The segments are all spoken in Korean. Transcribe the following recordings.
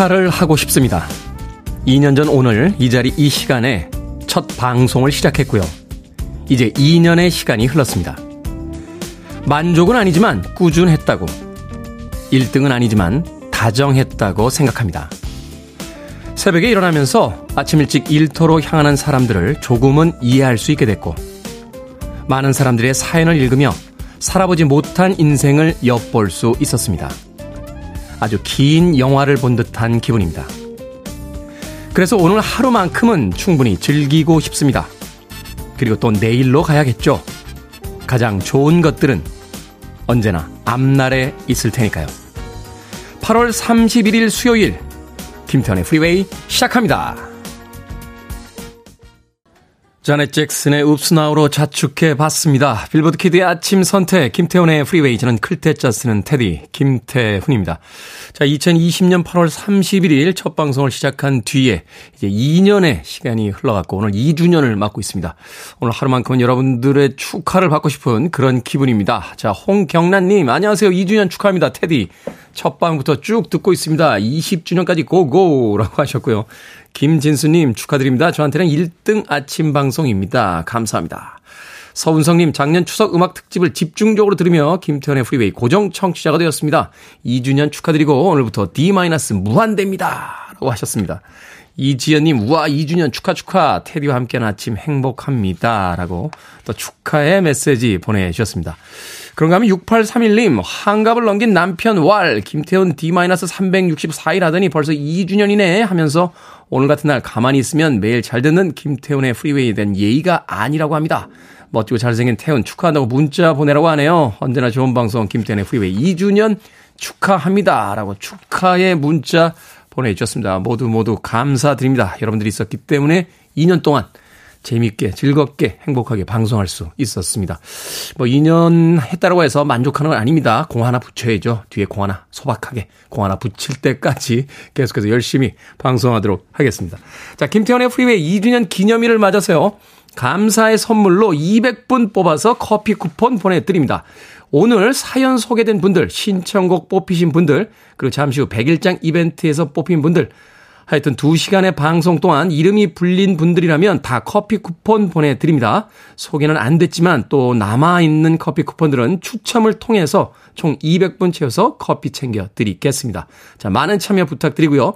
축하를 하고 싶습니다. 2년 전 오늘 이 자리 이 시간에 첫 방송을 시작했고요. 이제 2년의 시간이 흘렀습니다. 만족은 아니지만 꾸준했다고, 1등은 아니지만 다정했다고 생각합니다. 새벽에 일어나면서 아침 일찍 일터로 향하는 사람들을 조금은 이해할 수 있게 됐고, 많은 사람들의 사연을 읽으며 살아보지 못한 인생을 엿볼 수 있었습니다. 아주 긴 영화를 본 듯한 기분입니다. 그래서 오늘 하루만큼은 충분히 즐기고 싶습니다. 그리고 또 내일로 가야겠죠. 가장 좋은 것들은 언제나 앞날에 있을 테니까요. 8월 31일 수요일 김태훈의 프리웨이 시작합니다. 자넷 잭슨의 Oops Now로 자축해 봤습니다. 빌보드 키드의 아침 선택, 김태훈의 프리웨이. 저는 클 태 자 쓰는 테디, 김태훈입니다. 자, 2020년 8월 31일 첫 방송을 시작한 뒤에 이제 2년의 시간이 흘러갔고 오늘 2주년을 맞고 있습니다. 오늘 하루만큼은 여러분들의 축하를 받고 싶은 그런 기분입니다. 자, 홍경란님, 안녕하세요. 2주년 축하합니다. 테디. 첫 방부터 쭉 듣고 있습니다. 20주년까지 고고라고 하셨고요. 김진수님 축하드립니다. 저한테는 1등 아침 방송입니다. 감사합니다. 서운성님 작년 추석 음악 특집을 집중적으로 들으며 김태현의 프리웨이 고정 청취자가 되었습니다. 2주년 축하드리고 오늘부터 D- 무한대입니다. 라고 하셨습니다. 이지연님, 우와, 2주년 축하 축하. 테디와 함께하는 아침 행복합니다. 라고 또 축하의 메시지 보내주셨습니다. 그런가 하면 6831님, 환갑을 넘긴 남편 왈, 김태훈 D-364일 하더니 벌써 2주년이네 하면서 오늘 같은 날 가만히 있으면 매일 잘 듣는 김태훈의 프리웨이에 대한 예의가 아니라고 합니다. 멋지고 잘생긴 태훈 축하한다고 문자 보내라고 하네요. 언제나 좋은 방송 김태훈의 프리웨이 2주년 축하합니다. 라고 축하의 문자 보내주셨습니다. 모두 모두 감사드립니다. 여러분들이 있었기 때문에 2년 동안 재미있게 즐겁게 행복하게 방송할 수 있었습니다. 뭐 2년 했다고 해서 만족하는 건 아닙니다. 공 하나 붙여야죠. 뒤에 공 하나 소박하게 공 하나 붙일 때까지 계속해서 열심히 방송하도록 하겠습니다. 자, 김태현의 프리웨이 2주년 기념일을 맞아서요. 감사의 선물로 200분 뽑아서 커피 쿠폰 보내드립니다. 오늘 사연 소개된 분들, 신청곡 뽑히신 분들, 그리고 잠시 후 100일장 이벤트에서 뽑힌 분들, 하여튼 2시간의 방송 동안 이름이 불린 분들이라면 다 커피 쿠폰 보내드립니다. 소개는 안 됐지만 또 남아있는 커피 쿠폰들은 추첨을 통해서 총 200분 채워서 커피 챙겨 드리겠습니다. 자, 많은 참여 부탁드리고요.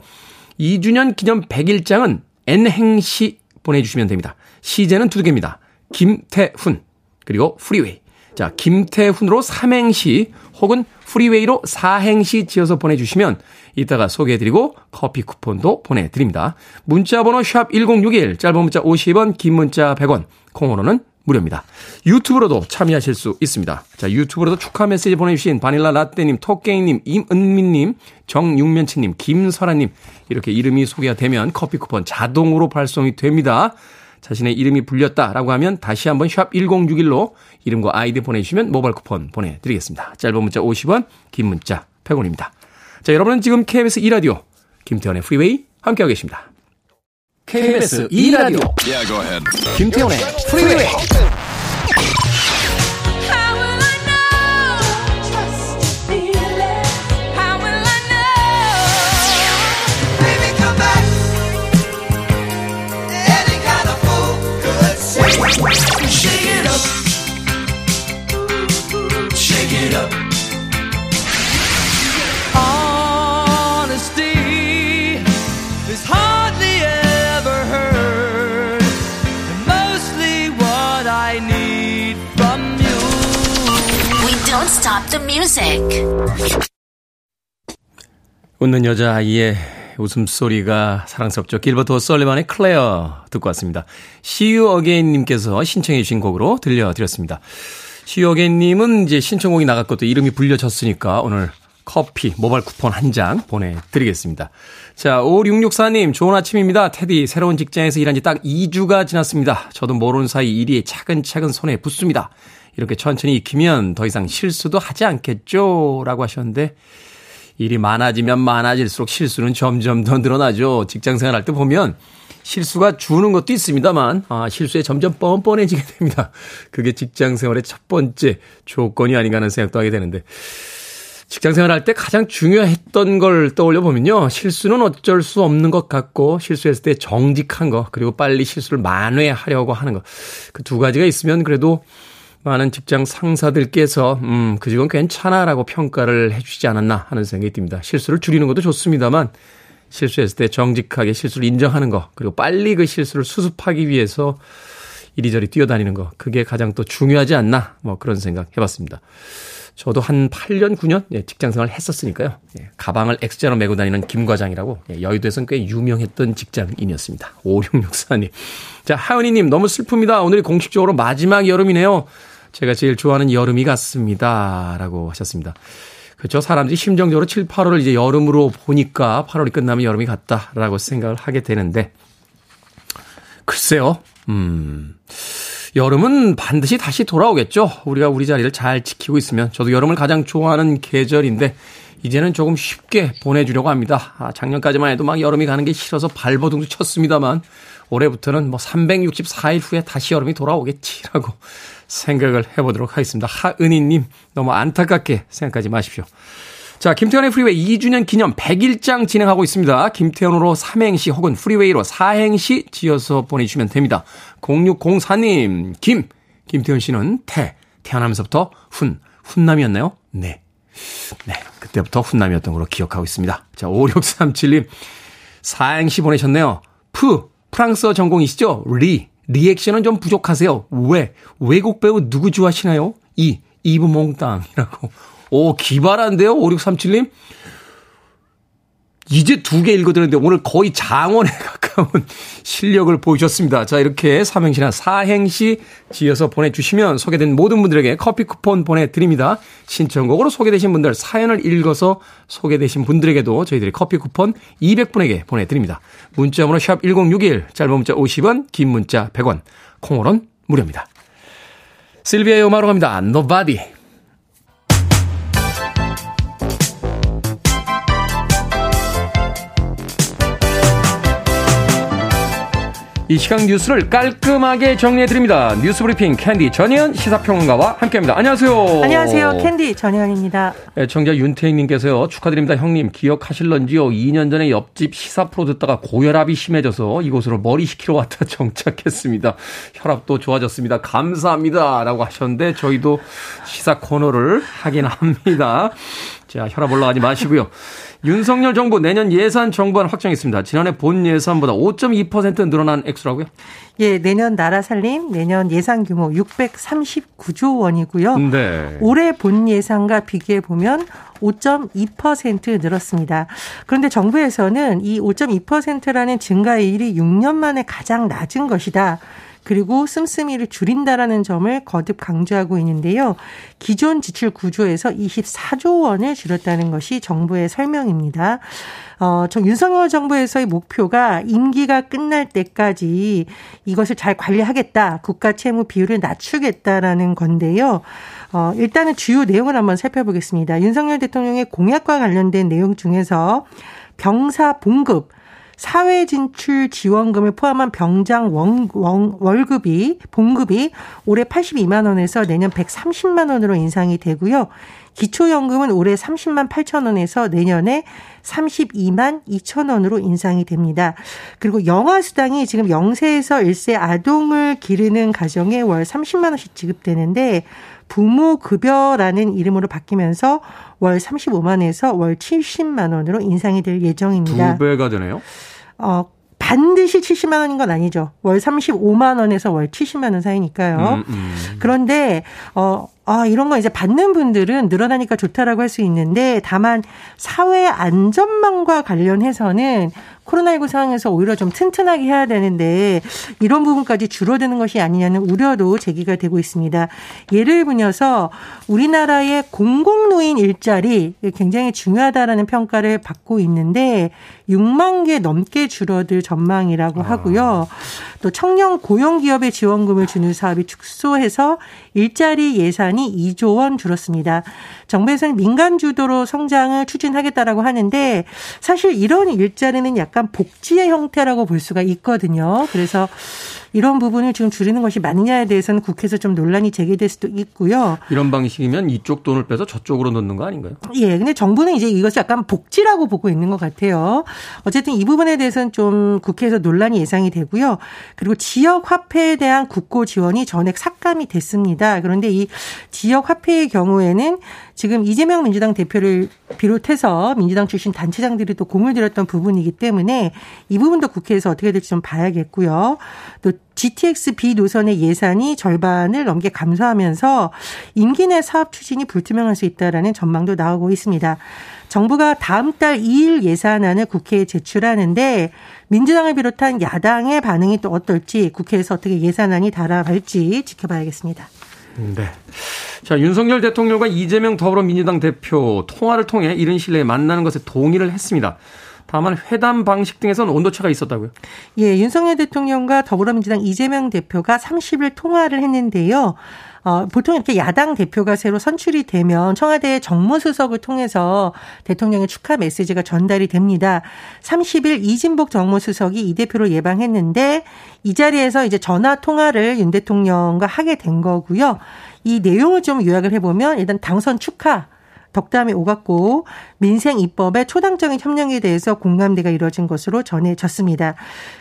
2주년 기념 100일장은 N행시 보내주시면 됩니다. 시제는 두 개입니다. 김태훈, 그리고 프리웨이. 자, 김태훈으로 삼행시 혹은 프리웨이로 사행시 지어서 보내주시면 이따가 소개해드리고 커피 쿠폰도 보내드립니다. 문자번호 샵 1061, 짧은 문자 50원, 긴 문자 100원, 콩으로는 무료입니다. 유튜브로도 참여하실 수 있습니다. 자, 유튜브로도 축하 메시지 보내주신 바닐라 라떼님, 토깽이님, 임은민님, 정육면치님, 김설아님, 이렇게 이름이 소개가 되면 커피 쿠폰 자동으로 발송이 됩니다. 자신의 이름이 불렸다라고 하면 다시 한번 샵 1061로 이름과 아이디 보내주시면 모바일 쿠폰 보내드리겠습니다. 짧은 문자 50원, 긴 문자 100원입니다. 자, 여러분은 지금 KBS 2라디오 김태훈의 프리웨이 함께하고 계십니다. KBS 2라디오 yeah, 김태훈의 프리웨이 stop the music. 웃는 여자아이의 웃음소리가 사랑스럽죠. 길버트 오설리반의 클레어 듣고 왔습니다. See you again님께서 신청해 주신 곡으로 들려드렸습니다. See you again님은 이제 신청곡이 나갔고 또 이름이 불려졌으니까 오늘 커피 모바일 쿠폰 한 장 보내드리겠습니다. 자, 5664님, 좋은 아침입니다. 테디, 새로운 직장에서 일한 지 딱 2주가 지났습니다. 저도 모르는 사이 일이 차근차근 손에 붙습니다. 이렇게 천천히 익히면 더 이상 실수도 하지 않겠죠? 라고 하셨는데, 일이 많아지면 많아질수록 실수는 점점 더 늘어나죠. 직장 생활 할 때 보면 실수가 주는 것도 있습니다만, 아, 실수에 점점 뻔뻔해지게 됩니다. 그게 직장 생활의 첫 번째 조건이 아닌가 하는 생각도 하게 되는데, 직장 생활할 때 가장 중요했던 걸 떠올려 보면요. 실수는 어쩔 수 없는 것 같고 실수했을 때 정직한 거 그리고 빨리 실수를 만회하려고 하는 거. 그 두 가지가 있으면 그래도 많은 직장 상사들께서 음, 그 직원 괜찮아라고 평가를 해 주시지 않았나 하는 생각이 듭니다. 실수를 줄이는 것도 좋습니다만 실수했을 때 정직하게 실수를 인정하는 거 그리고 빨리 그 실수를 수습하기 위해서 이리저리 뛰어다니는 거 그게 가장 또 중요하지 않나 뭐 그런 생각 해봤습니다. 저도 한 8년, 9년 예, 직장 생활 했었으니까요. 예, 가방을 엑스자로 메고 다니는 김 과장이라고 예, 여의도에서는 꽤 유명했던 직장인이었습니다. 5664님. 자, 하은이님 너무 슬픕니다. 오늘이 공식적으로 마지막 여름이네요. 제가 제일 좋아하는 여름이 같습니다. 라고 하셨습니다. 그렇죠. 사람들이 심정적으로 7, 8월을 이제 여름으로 보니까 8월이 끝나면 여름이 같다라고 생각을 하게 되는데 글쎄요. 음. 여름은 반드시 다시 돌아오겠죠. 우리가 우리 자리를 잘 지키고 있으면 저도 여름을 가장 좋아하는 계절인데 이제는 조금 쉽게 보내주려고 합니다. 아, 작년까지만 해도 막 여름이 가는 게 싫어서 발버둥도 쳤습니다만 올해부터는 뭐 364일 후에 다시 여름이 돌아오겠지라고 생각을 해보도록 하겠습니다. 하은희님 너무 안타깝게 생각하지 마십시오. 자, 김태훈의 프리웨이 2주년 기념 100일장 진행하고 있습니다. 김태훈으로 삼행시 혹은 프리웨이로 사행시 지어서 보내주시면 됩니다. 0604님, 김, 김태훈 씨는 태, 태어나면서부터 훈, 훈남이었나요? 네. 네, 그때부터 훈남이었던 걸로 기억하고 있습니다. 자, 5637님, 사행시 보내셨네요. 푸, 프랑스어 전공이시죠? 리, 리액션은 좀 부족하세요. 왜? 외국 배우 누구 좋아하시나요? 이, 이브 몽땅이라고. 오, 기발한데요? 5637님? 이제 두 개 읽어드렸는데 오늘 거의 장원에 가까운 실력을 보여주셨습니다. 자, 이렇게 삼행시나 사행시 지어서 보내주시면 소개된 모든 분들에게 커피 쿠폰 보내드립니다. 신청곡으로 소개되신 분들 사연을 읽어서 소개되신 분들에게도 저희들이 커피 쿠폰 200분에게 보내드립니다. 문자번호 샵 1061, 짧은 문자 50원, 긴 문자 100원, 콩으론 무료입니다. 실비아의 음악으로 갑니다. Nobody. 이 시각 뉴스를 깔끔하게 정리해드립니다. 뉴스 브리핑 캔디 전희연 시사평론가와 함께합니다. 안녕하세요. 안녕하세요. 캔디 전희연입니다. 네, 청자 윤태익님께서요. 축하드립니다. 형님 기억하실런지요. 2년 전에 옆집 시사 프로 듣다가 고혈압이 심해져서 이곳으로 머리 식히러 왔다 정착했습니다. 혈압도 좋아졌습니다. 감사합니다. 라고 하셨는데 저희도 시사 코너를 하긴 합니다. 자, 혈압 올라가지 마시고요. 윤석열 정부 내년 예산 정부안 확정했습니다. 지난해 본 예산보다 5.2% 늘어난 액수라고요? 예, 내년 나라 살림 내년 예산 규모 639조 원이고요. 네. 올해 본 예산과 비교해 보면 5.2% 늘었습니다. 그런데 정부에서는 이 5.2%라는 증가율이 6년 만에 가장 낮은 것이다. 그리고 씀씀이를 줄인다라는 점을 거듭 강조하고 있는데요. 기존 지출 구조에서 24조 원을 줄였다는 것이 정부의 설명입니다. 어, 저 윤석열 정부에서의 목표가 임기가 끝날 때까지 이것을 잘 관리하겠다. 국가 채무 비율을 낮추겠다라는 건데요. 어, 일단은 주요 내용을 한번 살펴보겠습니다. 윤석열 대통령의 공약과 관련된 내용 중에서 병사 봉급, 사회 진출 지원금을 포함한 병장 원, 원, 월급이 봉급이 올해 82만 원에서 내년 130만 원으로 인상이 되고요. 기초연금은 올해 30만 8천 원에서 내년에 32만 2천 원으로 인상이 됩니다. 그리고 영아수당이 지금 0세에서 1세 아동을 기르는 가정에 월 30만 원씩 지급되는데 부모 급여라는 이름으로 바뀌면서 월 35만에서 월 70만 원으로 인상이 될 예정입니다. 두 배가 되네요. 어, 반드시 70만 원인 건 아니죠. 월 35만 원에서 월 70만 원 사이니까요. 음, 음. 그런데 어 아, 이런 거 이제 받는 분들은 늘어나니까 좋다라고 할 수 있는데 다만 사회 안전망과 관련해서는 코로나19 상황에서 오히려 좀 튼튼하게 해야 되는데 이런 부분까지 줄어드는 것이 아니냐는 우려도 제기가 되고 있습니다. 예를 들어서 우리나라의 공공노인 일자리 굉장히 중요하다라는 평가를 받고 있는데 6만 개 넘게 줄어들 전망이라고 아. 하고요. 또 청년 고용 기업의 지원금을 주는 사업이 축소해서 일자리 예산 예산이 2조 원 줄었습니다. 정부에서는 민간 주도로 성장을 추진하겠다라고 하는데 사실 이런 일자리는 약간 복지의 형태라고 볼 수가 있거든요. 그래서 이런 부분을 지금 줄이는 것이 맞느냐에 대해서는 국회에서 좀 논란이 제기될 수도 있고요. 이런 방식이면 이쪽 돈을 빼서 저쪽으로 넣는 거 아닌가요? 예. 근데 정부는 이제 이것이 약간 복지라고 보고 있는 것 같아요. 어쨌든 이 부분에 대해서는 좀 국회에서 논란이 예상이 되고요. 그리고 지역 화폐에 대한 국고 지원이 전액 삭감이 됐습니다. 그런데 이 지역 화폐의 경우에는 지금 이재명 민주당 대표를 비롯해서 민주당 출신 단체장들이 또 공을 들였던 부분이기 때문에 이 부분도 국회에서 어떻게 될지 좀 봐야겠고요. 또 GTX B 노선의 예산이 절반을 넘게 감소하면서 임기 내 사업 추진이 불투명할 수 있다라는 전망도 나오고 있습니다. 정부가 다음 달 2일 예산안을 국회에 제출하는데 민주당을 비롯한 야당의 반응이 또 어떨지 국회에서 어떻게 예산안이 달아갈지 지켜봐야겠습니다. 네. 자, 윤석열 대통령과 이재명 더불어민주당 대표 통화를 통해 이른 시일내에 만나는 것에 동의를 했습니다. 다만 회담 방식 등에서는 온도차가 있었다고요? 예, 윤석열 대통령과 더불어민주당 이재명 대표가 30일 통화를 했는데요. 어, 보통 이렇게 야당 대표가 새로 선출이 되면 청와대 정무수석을 통해서 대통령의 축하 메시지가 전달이 됩니다. 30일 이진복 정무수석이 이 대표를 예방했는데 이 자리에서 이제 전화 통화를 윤 대통령과 하게 된 거고요. 이 내용을 좀 요약을 해보면 일단 당선 축하 덕담이 오갔고 민생 입법의 초당적인 협력에 대해서 공감대가 이루어진 것으로 전해졌습니다.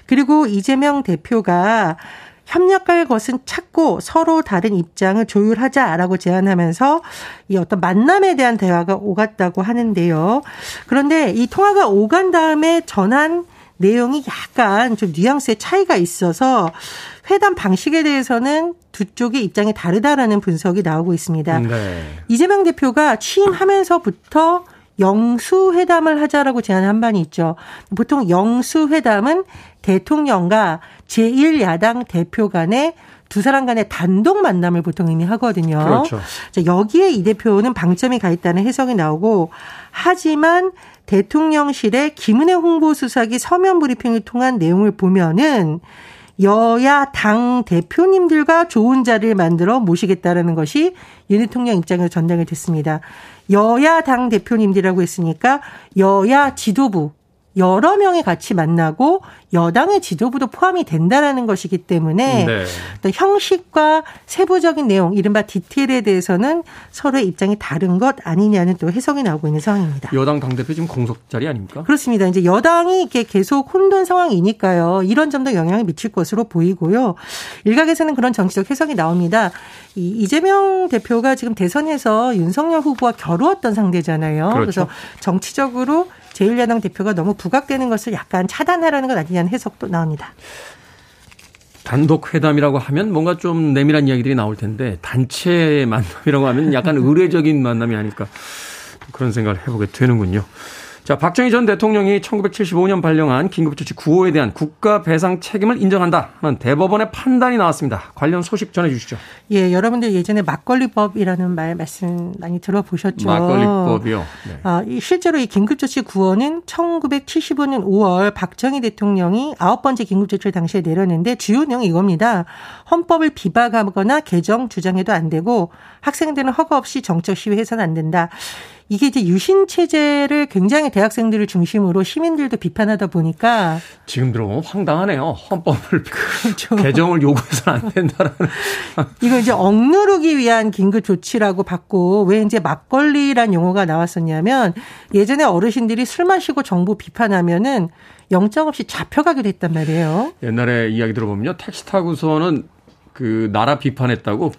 그리고 이재명 대표가 협력할 것은 찾고 서로 다른 입장을 조율하자라고 제안하면서 이 어떤 만남에 대한 대화가 오갔다고 하는데요. 그런데 이 통화가 오간 다음에 전한 내용이 약간 좀 뉘앙스의 차이가 있어서 회담 방식에 대해서는 두 쪽의 입장이 다르다라는 분석이 나오고 있습니다. 네. 이재명 대표가 취임하면서부터 영수회담을 하자라고 제안한 바는 있죠. 보통 영수회담은 대통령과 제1야당 대표 간의 두 사람 간의 단독 만남을 보통 의미하거든요. 그렇죠. 자, 여기에 이 대표는 방점이 가 있다는 해석이 나오고 하지만 대통령실에 김은혜 홍보수석이 서면 브리핑을 통한 내용을 보면은 여야 당 대표님들과 좋은 자리를 만들어 모시겠다라는 것이 윤 대통령 입장에서 전달이 됐습니다. 여야 당 대표님들이라고 했으니까 여야 지도부 여러 명이 같이 만나고 여당의 지도부도 포함이 된다라는 것이기 때문에 네. 또 형식과 세부적인 내용, 이른바 디테일에 대해서는 서로의 입장이 다른 것 아니냐는 또 해석이 나오고 있는 상황입니다. 여당 당대표 지금 공석 자리 아닙니까? 그렇습니다. 이제 여당이 이렇게 계속 혼돈 상황이니까요. 이런 점도 영향을 미칠 것으로 보이고요. 일각에서는 그런 정치적 해석이 나옵니다. 이 이재명 대표가 지금 대선에서 윤석열 후보와 겨루었던 상대잖아요. 그렇죠. 그래서 정치적으로 제1야당 대표가 너무 부각되는 것을 약간 차단하라는 것 아니냐는 해석도 나옵니다. 단독 회담이라고 하면 뭔가 좀 내밀한 이야기들이 나올 텐데 단체 만남이라고 하면 약간 의례적인 만남이 아닐까 그런 생각을 해보게 되는군요. 자, 박정희 전 대통령이 1975년 발령한 긴급조치 9호에 대한 국가 배상 책임을 인정한다 하는 대법원의 판단이 나왔습니다. 관련 소식 전해 주시죠. 예, 여러분들 예전에 막걸리법이라는 말 말씀 많이 들어보셨죠. 막걸리법이요. 네. 아, 실제로 이 긴급조치 9호는 1975년 5월 박정희 대통령이 아홉 번째 긴급조치를 당시에 내렸는데 주요 내용이 이겁니다. 헌법을 비박하거나 개정 주장해도 안 되고 학생들은 허가 없이 정적 시위해서는 안 된다. 이게 이제 유신 체제를 굉장히 대학생들을 중심으로 시민들도 비판하다 보니까 지금 들어보면 황당하네요. 헌법을 그렇죠. 개정을 요구해서는 안 된다라는. 이거 이제 억누르기 위한 긴급 조치라고 받고 왜 이제 막걸리란 용어가 나왔었냐면 예전에 어르신들이 술 마시고 정부 비판하면은 영장 없이 잡혀가기도 했단 말이에요. 옛날에 이야기 들어보면요. 택시 타고서는 그 나라 비판했다고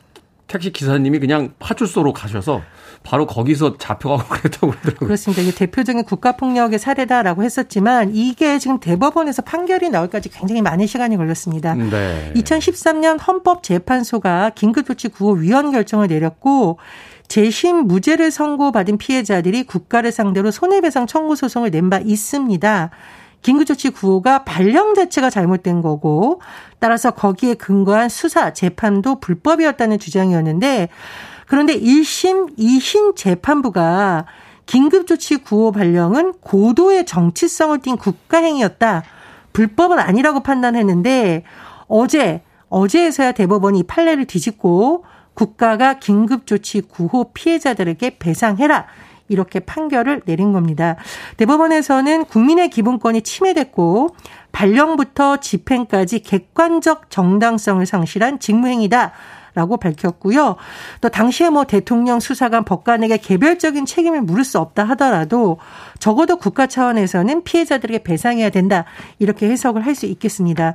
택시 기사님이 그냥 파출소로 가셔서 바로 거기서 잡혀가고 그랬다고 그러더라고요. 그렇습니다. 이게 대표적인 국가폭력의 사례다라고 했었지만 이게 지금 대법원에서 판결이 나올까지 굉장히 많은 시간이 걸렸습니다. 네. 2013년 헌법재판소가 긴급조치 9호 위헌 결정을 내렸고 재심 무죄를 선고받은 피해자들이 국가를 상대로 손해배상 청구 소송을 낸 바 있습니다. 긴급조치 9호가 발령 자체가 잘못된 거고 따라서 거기에 근거한 수사 재판도 불법이었다는 주장이었는데 그런데 1심, 2심 재판부가 긴급조치 9호 발령은 고도의 정치성을 띈 국가행위였다. 불법은 아니라고 판단했는데 어제, 어제에서야 대법원이 판례를 뒤집고 국가가 긴급조치 구호 피해자들에게 배상해라. 이렇게 판결을 내린 겁니다. 대법원에서는 국민의 기본권이 침해됐고 발령부터 집행까지 객관적 정당성을 상실한 직무행위다. 라고 밝혔고요. 또 당시에 뭐 대통령 수사관 법관에게 개별적인 책임을 물을 수 없다 하더라도 적어도 국가 차원에서는 피해자들에게 배상해야 된다. 이렇게 해석을 할 수 있겠습니다.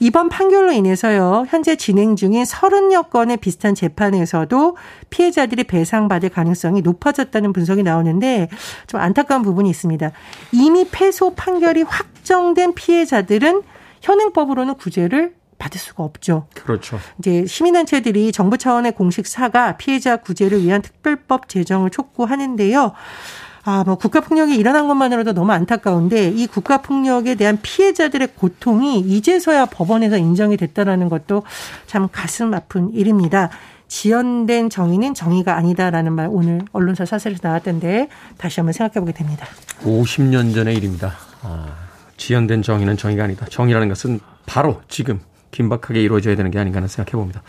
이번 판결로 인해서요, 현재 진행 중인 30여 건의 비슷한 재판에서도 피해자들이 배상받을 가능성이 높아졌다는 분석이 나오는데 좀 안타까운 부분이 있습니다. 이미 패소 판결이 확정된 피해자들은 현행법으로는 구제를 받을 수가 없죠. 그렇죠. 이제 시민단체들이 정부 차원의 공식 사과 피해자 구제를 위한 특별법 제정을 촉구하는데요. 아, 뭐 국가폭력이 일어난 것만으로도 너무 안타까운데 이 국가폭력에 대한 피해자들의 고통이 이제서야 법원에서 인정이 됐다라는 것도 참 가슴 아픈 일입니다. 지연된 정의는 정의가 아니다라는 말 오늘 언론사 사설에서 나왔던데 다시 한번 생각해 보게 됩니다. 50년 전의 일입니다. 아, 지연된 정의는 정의가 아니다. 정의라는 것은 바로 지금 긴박하게 이루어져야 되는 게 아닌가 하는 생각해 봅니다.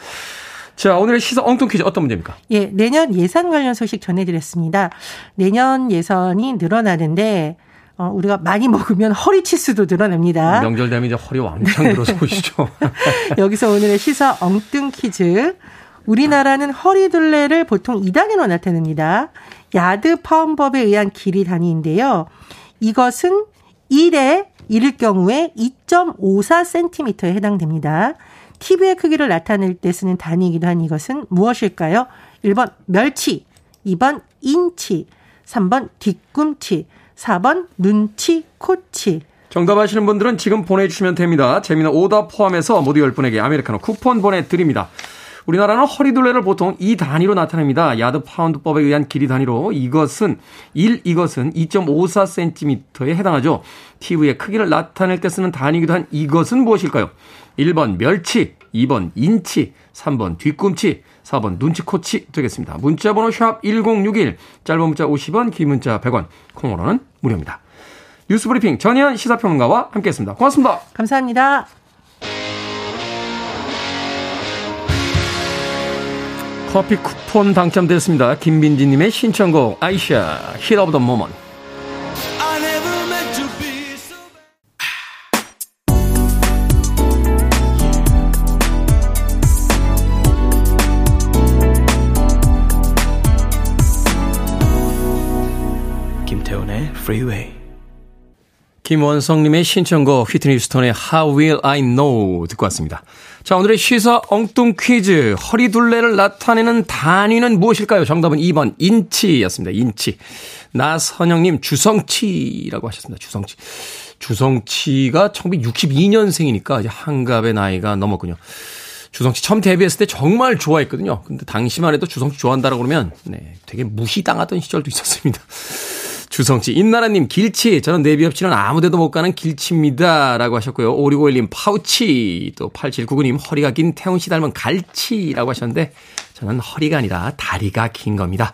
자, 오늘의 시사 엉뚱 퀴즈 어떤 문제입니까? 예, 내년 예산 관련 소식 전해드렸습니다. 내년 예산이 늘어나는데, 어, 우리가 많이 먹으면 허리 치수도 늘어납니다. 명절 되면 이제 허리 왕창 늘어서 보시죠. 여기서 오늘의 시사 엉뚱 퀴즈. 우리나라는 허리둘레를 보통 이 단위로 나타냅니다. 야드 파운드법에 의한 길이 단위인데요. 이것은 1에 이를 경우에 2.54cm에 해당됩니다. TV의 크기를 나타낼 때 쓰는 단위이기도 한 이것은 무엇일까요? 1번 멸치, 2번 인치, 3번 뒤꿈치, 4번 눈치, 코치. 정답 아시는 분들은 지금 보내주시면 됩니다. 재미난 오답 포함해서 모두 10분에게 아메리카노 쿠폰 보내드립니다. 우리나라는 허리 둘레를 보통 이 단위로 나타냅니다. 야드 파운드법에 의한 길이 단위로 이것은 1 이것은 2.54cm에 해당하죠. TV의 크기를 나타낼 때 쓰는 단위이기도 한 이것은 무엇일까요? 1번 멸치, 2번 인치, 3번 뒤꿈치, 4번 눈치 코치 되겠습니다. 문자 번호 샵 1061, 짧은 문자 50원, 긴 문자 100원, 콩으로는 무료입니다. 뉴스 브리핑 전현 시사평론가와 함께했습니다. 고맙습니다. 감사합니다. 커피 쿠폰 당첨됐습니다. 김민지님의 신청곡 아시아 Heat of the Moment 김태훈의 Freeway 김원성님의 신청곡 휘트니 휴스턴의 How Will I Know 듣고 왔습니다. 자, 오늘의 시사 엉뚱 퀴즈. 허리둘레를 나타내는 단위는 무엇일까요? 정답은 2번 인치였습니다. 인치. 나선영님 주성치라고 하셨습니다. 주성치. 주성치가 1962년생이니까 이제 환갑의 나이가 넘었군요. 주성치 처음 데뷔했을 때 정말 좋아했거든요. 근데 당시만 해도 주성치 좋아한다라고 그러면 네, 되게 무시당하던 시절도 있었습니다. 주성치, 임나라님, 길치. 저는 내비 없이는 아무 데도 못 가는 길치입니다. 라고 하셨고요. 5651님, 파우치. 또 8799님, 허리가 긴 태훈 씨 닮은 갈치라고 하셨는데, 저는 허리가 아니라 다리가 긴 겁니다.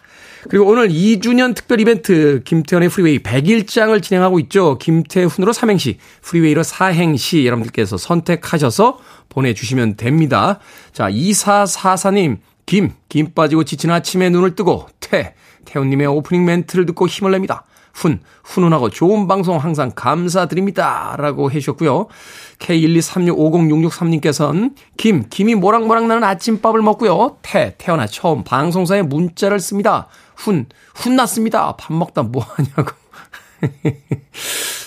그리고 오늘 2주년 특별 이벤트 김태훈의 프리웨이 100일장을 진행하고 있죠. 김태훈으로 삼행시, 프리웨이로 사행시 여러분들께서 선택하셔서 보내주시면 됩니다. 자, 2444님, 김, 김 빠지고 지친 아침에 눈을 뜨고 태, 태훈님의 오프닝 멘트를 듣고 힘을 냅니다. 훈, 훈훈하고 좋은 방송 항상 감사드립니다. 라고 해주셨고요. K123650663님께서는 김, 김이 모락모락 나는 아침밥을 먹고요. 태, 태어나 처음 방송사에 문자를 씁니다. 훈, 훈났습니다. 밥 먹다 뭐 하냐고.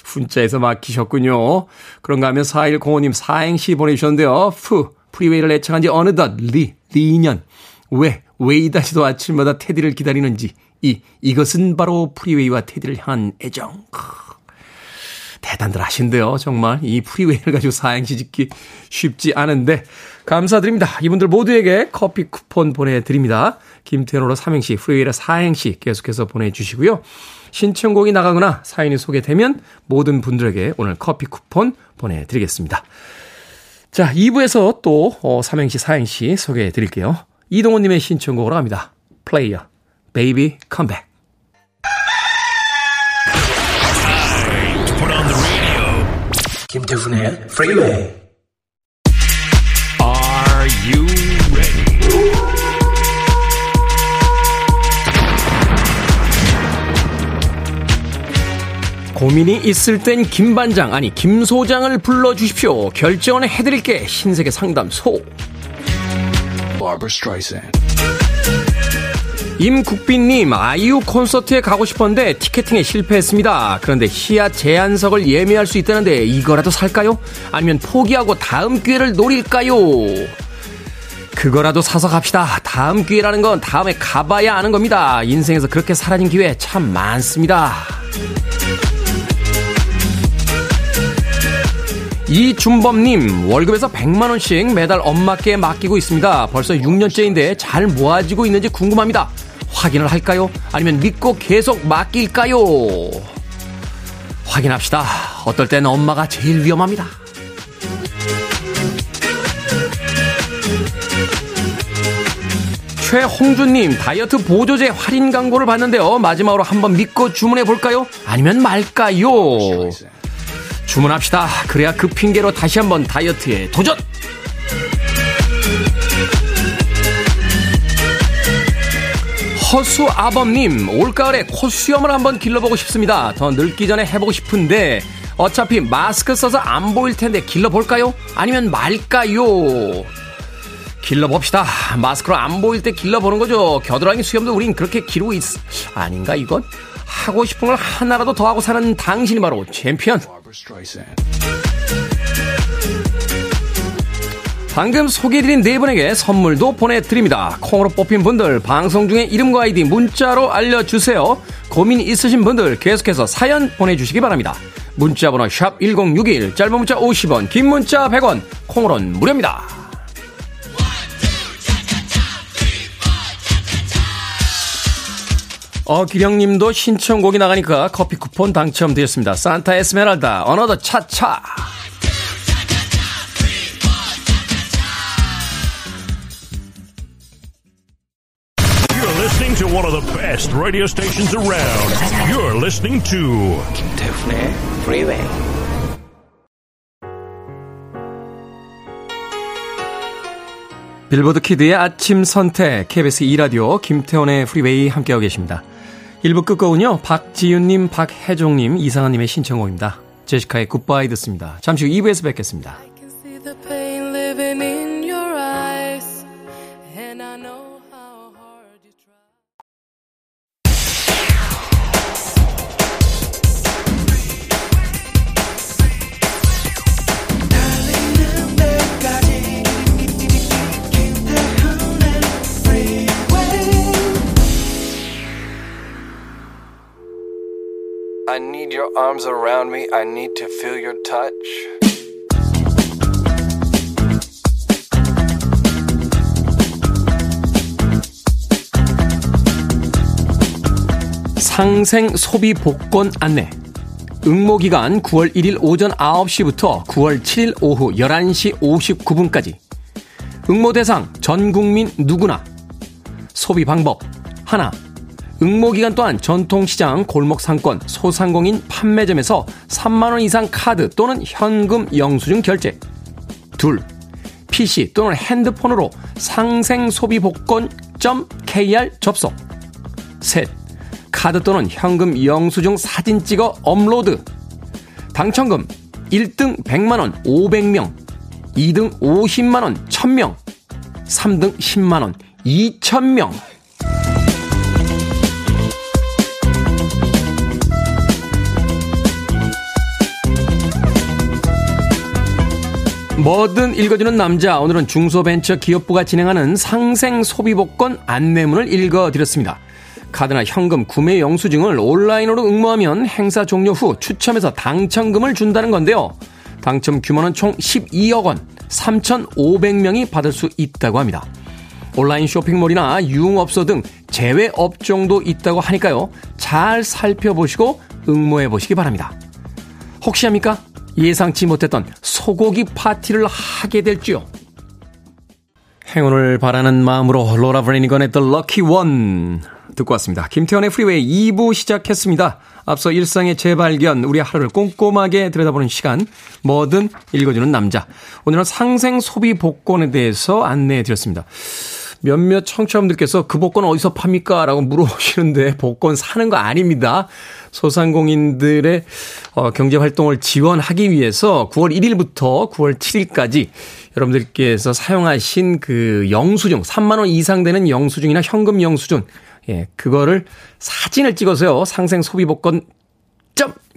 훈자에서 막히셨군요. 그런가 하면 4105님 사행시 보내주셨는데요. 프, 프리웨이를 애청한 지 어느덧 리, 리년. 웨, 왜 이다지도 아침마다 테디를 기다리는지. 이, 이것은 바로 프리웨이와 테디를 향한 애정. 대단들 하신데요, 정말. 이 프리웨이를 가지고 사행시 짓기 쉽지 않은데. 감사드립니다. 이분들 모두에게 커피 쿠폰 보내드립니다. 김태훈으로 삼행시, 프리웨이라 사행시 계속해서 보내주시고요. 신청곡이 나가거나 사연이 소개되면 모든 분들에게 오늘 커피 쿠폰 보내드리겠습니다. 자, 2부에서 또 어, 삼행시, 사행시 소개해 드릴게요. 이동호님의 신청곡으로 갑니다. 플레이어, Baby Come Back. 김태훈의 프리웨이 Are you ready? 고민이 있을 땐 김반장 아니 김소장을 불러주십시오. 결정은 해드릴게 신세계 상담소. 임국빈님, 아이유 콘서트에 가고 싶었는데 티켓팅에 실패했습니다. 그런데 희야 제한석을 예매할 수 있다는데 이거라도 살까요? 아니면 포기하고 다음 기회를 노릴까요? 그거라도 사서 갑시다. 다음 기회라는 건 다음에 가봐야 아는 겁니다. 인생에서 그렇게 사라진 기회 참 많습니다. 이준범님, 월급에서 100만원씩 매달 엄마께 맡기고 있습니다. 벌써 6년째인데 잘 모아지고 있는지 궁금합니다. 확인을 할까요? 아니면 믿고 계속 맡길까요? 확인합시다. 어떨 때는 엄마가 제일 위험합니다. 최홍주님 다이어트 보조제 할인 광고를 봤는데요. 마지막으로 한번 믿고 주문해 볼까요? 아니면 말까요? 주문합시다. 그래야 그 핑계로 다시 한번 다이어트에 도전! 허수 아범님, 올가을에 코 수염을 한번 길러보고 싶습니다. 더 늙기 전에 해보고 싶은데, 어차피 마스크 써서 안 보일 텐데 길러볼까요? 아니면 말까요? 길러봅시다. 마스크로 안 보일 때 길러보는 거죠. 겨드랑이 수염도 우린 그렇게 기르고 있, 아닌가, 이건? 하고 싶은 걸 하나라도 더 하고 사는 당신이 바로 챔피언. 방금 소개해드린 네 분에게 선물도 보내드립니다. 콩으로 뽑힌 분들 방송 중에 이름과 아이디 문자로 알려주세요. 고민 있으신 분들 계속해서 사연 보내주시기 바랍니다. 문자번호 샵 1061, 짧은 문자 50원, 긴 문자 100원, 콩으로는 무료입니다. 어, 기령님도 신청곡이 나가니까 커피 쿠폰 당첨되었습니다. 산타 에스메랄다, 어너더 차차. One of the best radio stations around. You're listening to 김태훈의 Freeway. 빌보드 키드의 아침 선택 KBS 2 라디오 김태훈의 프리웨이 함께하고 계십니다. 1부 끝곡은요. 박지윤님, 박혜종님, 이상한님의 신청곡입니다. 제시카의 Goodbye 듣습니다. 잠시 후 2부에서 뵙겠습니다. I need your arms around me. I need to feel your touch. 상생 소비 복권 안내. 응모 기간 9월 1일 오전 9시부터 9월 7일 오후 11시 59분까지. 응모 대상 전 국민 누구나. 소비 방법 하나. 응모기간 또한 전통시장, 골목 상권, 소상공인 판매점에서 3만원 이상 카드 또는 현금 영수증 결제. 둘, PC 또는 핸드폰으로 상생소비복권.kr 접속. 셋, 카드 또는 현금 영수증 사진 찍어 업로드. 당첨금 1등 100만원 500명, 2등 50만원 1000명, 3등 10만원 2000명. 뭐든 읽어주는 남자. 오늘은 중소벤처기업부가 진행하는 상생 소비복권 안내문을 읽어드렸습니다. 카드나 현금 구매 영수증을 온라인으로 응모하면 행사 종료 후 추첨해서 당첨금을 준다는 건데요. 당첨 규모는 총 12억 원, 3,500명이 받을 수 있다고 합니다. 온라인 쇼핑몰이나 유흥업소 등 제외 업종도 있다고 하니까요. 잘 살펴보시고 응모해 보시기 바랍니다. 혹시 압니까? 예상치 못했던 소고기 파티를 하게 될지요. 행운을 바라는 마음으로 로라 브래니건의 The Lucky One 듣고 왔습니다. 김태훈의 프리웨이 2부 시작했습니다. 앞서 일상의 재발견, 우리 하루를 꼼꼼하게 들여다보는 시간, 뭐든 읽어주는 남자. 오늘은 상생 소비 복권에 대해서 안내해 드렸습니다. 몇몇 청취자분들께서 그 복권 어디서 팝니까? 라고 물어보시는데 복권 사는 거 아닙니다. 소상공인들의 어, 경제 활동을 지원하기 위해서 9월 1일부터 9월 7일까지 여러분들께서 사용하신 그 영수증, 3만 원 이상 되는 영수증이나 현금 영수증, 예, 그거를 사진을 찍어서요, 상생 소비 복권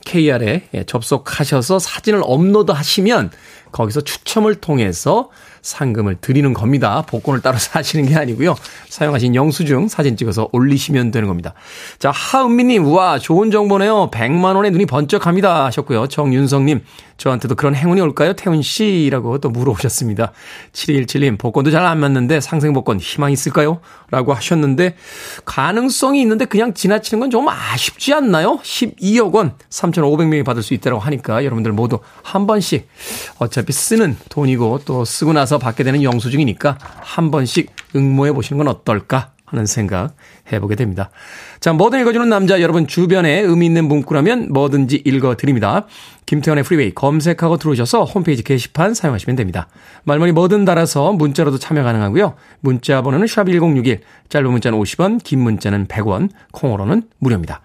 KR에 예, 접속하셔서 사진을 업로드 하시면 거기서 추첨을 통해서 상금을 드리는 겁니다. 복권을 따로 사시는 게 아니고요. 사용하신 영수증 사진 찍어서 올리시면 되는 겁니다. 자, 하은미님, 우와, 좋은 정보네요. 100만원에 눈이 번쩍합니다. 하셨고요. 정윤성님, 저한테도 그런 행운이 올까요? 태훈씨? 라고 또 물어보셨습니다. 7217님, 복권도 잘 안 맞는데 상생복권 희망 있을까요? 라고 하셨는데, 가능성이 있는데 그냥 지나치는 건 좀 아쉽지 않나요? 12억 원, 3,500명이 받을 수 있다고 하니까 여러분들 모두 한 번씩 어차피 쓰는 돈이고 또 쓰고 나서 받게 되는 영수증이니까 한 번씩 응모해 보시는 건 어떨까 하는 생각 해보게 됩니다. 자, 뭐든 읽어주는 남자 여러분 주변에 의미 있는 문구라면 뭐든지 읽어드립니다. 김태훈의 프리웨이 검색하고 들어오셔서 홈페이지 게시판 사용하시면 됩니다. 말머리 뭐든 달아서 문자로도 참여 가능하고요. 문자 번호는 샵1061, 짧은 문자는 50원, 긴 문자는 100원, 콩으로는 무료입니다.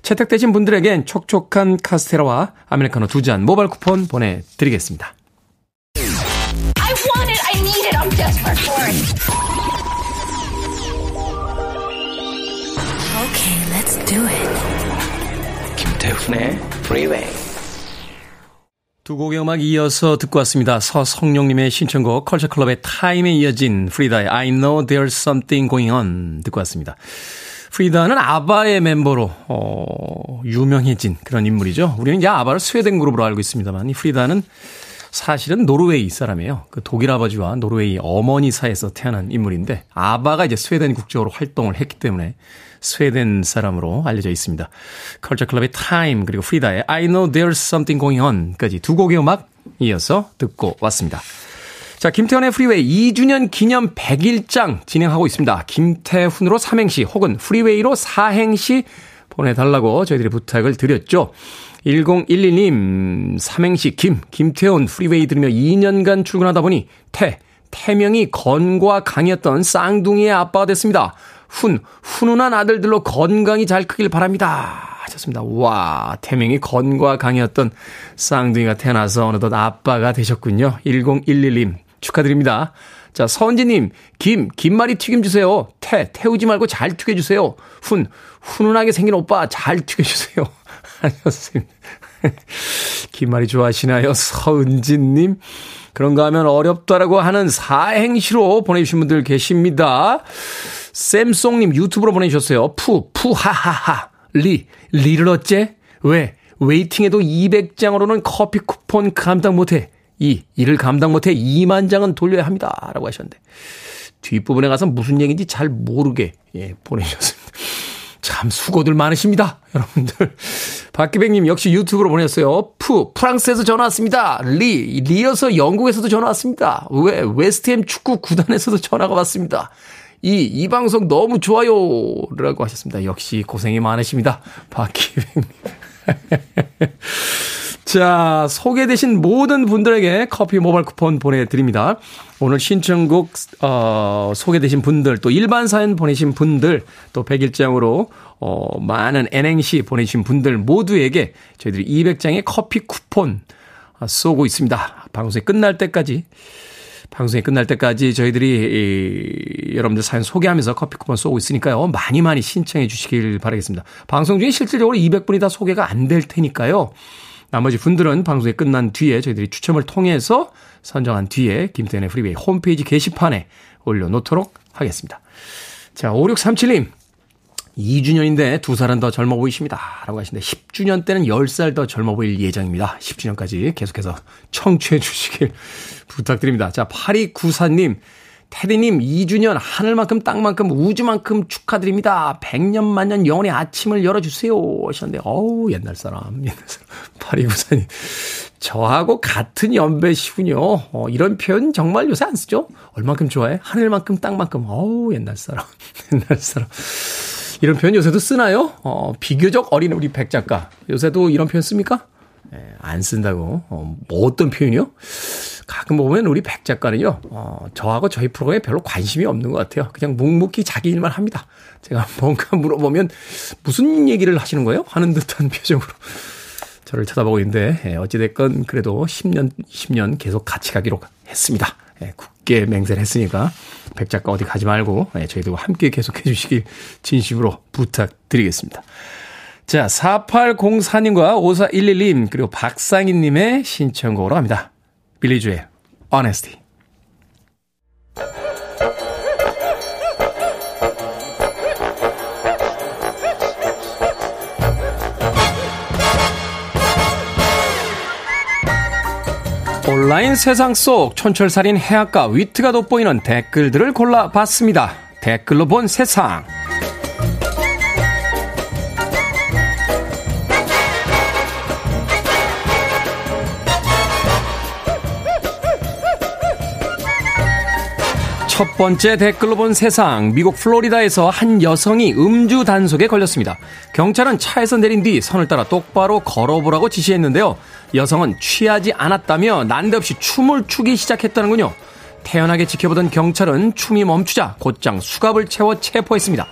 채택되신 분들에겐 촉촉한 카스테라와 아메리카노 두 잔 모바일 쿠폰 보내드리겠습니다. Okay, let's do it. 김태훈의 Freeway. 두 곡의 음악 이어서 듣고 왔습니다. 서성룡님의 신청곡 컬처클럽의 Time에 이어진 프리다의 I know there's something going on 듣고 왔습니다. 프리다는 아바의 멤버로 어, 유명해진 그런 인물이죠. 우리는 이제 아바를 스웨덴 그룹으로 알고 있습니다만 이 프리다는 사실은 노르웨이 사람이에요. 그 독일 아버지와 노르웨이 어머니 사이에서 태어난 인물인데 아바가 이제 스웨덴 국적으로 활동을 했기 때문에 스웨덴 사람으로 알려져 있습니다. 컬처 클럽의 Time 그리고 프리다의 I know there's something going on까지 두 곡의 음악 이어서 듣고 왔습니다. 자, 김태훈의 프리웨이 2주년 기념 백일장 진행하고 있습니다. 김태훈으로 삼행시 혹은 프리웨이로 사행시 보내달라고 저희들이 부탁을 드렸죠. 1011님, 삼행시 김, 김태훈 프리웨이 들으며 2년간 출근하다 보니 태, 태명이 건과 강이었던 쌍둥이의 아빠가 됐습니다. 훈, 훈훈한 아들들로 건강히 잘 크길 바랍니다. 하셨습니다. 와, 태명이 건과 강이었던 쌍둥이가 태어나서 어느덧 아빠가 되셨군요. 1011님, 축하드립니다. 자, 서은지님, 김, 김말이 튀김 주세요. 태, 태우지 말고 잘 튀겨주세요. 훈, 훈훈하게 생긴 오빠 잘 튀겨주세요. 하셨습니다. 김말이 좋아하시나요? 서은진님. 그런가 하면 어렵다라고 하는 사행시로 보내주신 분들 계십니다. 쌤송님 유튜브로 보내주셨어요. 푸, 푸하하하. 리, 리를 어째? 웨, waiting에도 200장으로는 커피 쿠폰 감당 못해. 이, 이를 감당 못해 2만 장은 돌려야 합니다. 라고 하셨는데. 뒷부분에 가서 무슨 얘기인지 잘 모르게, 예, 보내주셨습니다. 참 수고들 많으십니다. 여러분들. 박기백님 역시 유튜브로 보냈어요. 프, 프랑스에서 전화 왔습니다. 리, 리어서 영국에서도 전화 왔습니다. 웨, 웨스트햄 축구 구단에서도 전화가 왔습니다. 이, 이 방송 너무 좋아요. 라고 하셨습니다. 역시 고생이 많으십니다. 박기백님. 자, 소개되신 모든 분들에게 커피 모바일 쿠폰 보내드립니다. 오늘 신청곡, 어, 소개되신 분들, 또 일반 사연 보내신 분들, 또 100일장으로, 어, 많은 N행시 보내주신 분들 모두에게 저희들이 200장의 커피 쿠폰 쏘고 있습니다. 방송이 끝날 때까지, 방송이 끝날 때까지 저희들이 이, 여러분들 사연 소개하면서 커피 쿠폰 쏘고 있으니까요. 많이 많이 신청해 주시길 바라겠습니다. 방송 중에 실질적으로 200분이 다 소개가 안 될 테니까요. 나머지 분들은 방송이 끝난 뒤에 저희들이 추첨을 통해서 선정한 뒤에 김태훈의 프리웨이 홈페이지 게시판에 올려놓도록 하겠습니다. 자, 5637님. 2주년인데 두 살은 더 젊어 보이십니다. 라고 하시는데 10주년 때는 10살 더 젊어 보일 예정입니다. 10주년까지 계속해서 청취해 주시길 부탁드립니다. 자, 8294님. 테디님 2주년 하늘만큼 땅만큼 우주만큼 축하드립니다. 100년 만년 영원의 아침을 열어주세요. 하셨는데 어우 옛날 사람 옛날 사람 파리구사님 저하고 같은 연배시군요. 어, 이런 표현 정말 요새 안 쓰죠? 얼만큼 좋아해? 하늘만큼 땅만큼. 어우, 옛날 사람. 옛날 사람. 이런 표현 요새도 쓰나요? 어, 비교적 어린 우리 백 작가. 요새도 이런 표현 씁니까? 예, 안 쓴다고. 어, 뭐 어떤 표현이요? 가끔 보면 우리 백 작가는요, 어, 저하고 저희 프로그램에 별로 관심이 없는 것 같아요. 그냥 묵묵히 자기 일만 합니다. 제가 뭔가 물어보면 무슨 얘기를 하시는 거예요? 하는 듯한 표정으로 저를 쳐다보고 있는데, 예, 어찌됐건 그래도 10년, 20년 계속 같이 가기로 했습니다. 예, 굳게 맹세를 했으니까 백 작가 어디 가지 말고 예, 저희들과 함께 계속해 주시길 진심으로 부탁드리겠습니다. 자, 4804님과 5411님, 그리고 박상희님의 신청곡으로 합니다. 빌리주의 Honesty. 온라인 세상 속 촌철살인 해악과 위트가 돋보이는 댓글들을 골라봤습니다. 댓글로 본 세상. 첫 번째 댓글로 본 세상. 미국 플로리다에서 한 여성이 음주 단속에 걸렸습니다. 경찰은 차에서 내린 뒤 선을 따라 똑바로 걸어보라고 지시했는데요. 여성은 취하지 않았다며 난데없이 춤을 추기 시작했다는군요. 태연하게 지켜보던 경찰은 춤이 멈추자 곧장 수갑을 채워 체포했습니다.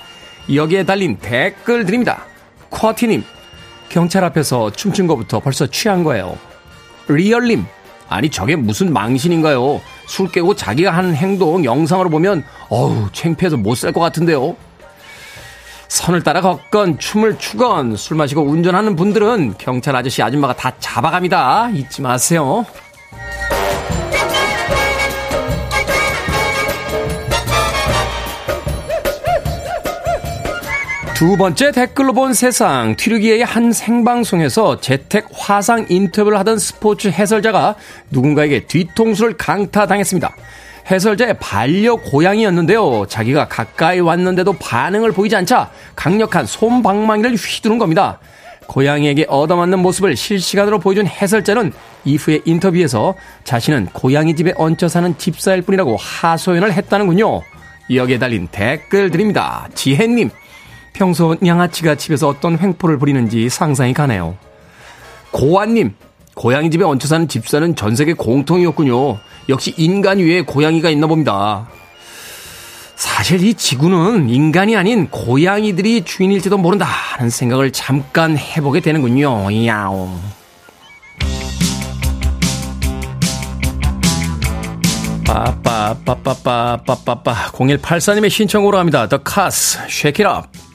여기에 달린 댓글 드립니다. 쿼티님, 경찰 앞에서 춤춘 것부터 벌써 취한 거예요. 리얼님, 아니 저게 무슨 망신인가요? 술 깨고 자기가 하는 행동 영상으로 보면 어우 창피해서 못 살 것 같은데요. 선을 따라 걷건 춤을 추건 술 마시고 운전하는 분들은 경찰 아저씨 아줌마가 다 잡아갑니다. 잊지 마세요. 두 번째 댓글로 본 세상 튀르기의 한 생방송에서 재택 화상 인터뷰를 하던 스포츠 해설자가 누군가에게 뒤통수를 강타당했습니다. 해설자의 반려 고양이였는데요. 자기가 가까이 왔는데도 반응을 보이지 않자 강력한 솜방망이를 휘두른 겁니다. 고양이에게 얻어맞는 모습을 실시간으로 보여준 해설자는 이후의 인터뷰에서 자신은 고양이 집에 얹혀 사는 집사일 뿐이라고 하소연을 했다는군요. 여기에 달린 댓글 드립니다. 지혜님, 평소 양아치가 집에서 어떤 횡포를 부리는지 상상이 가네요. 고환님, 고양이 집에 얹혀 사는 집사는 전 세계 공통이었군요. 역시 인간 위에 고양이가 있나 봅니다. 사실 이 지구는 인간이 아닌 고양이들이 주인일지도 모른다 하는 생각을 잠깐 해보게 되는군요. 야옹. 빠빠빠빠빠빠빠 0184님의 신청으로 합니다. The Cars, Shake It Up.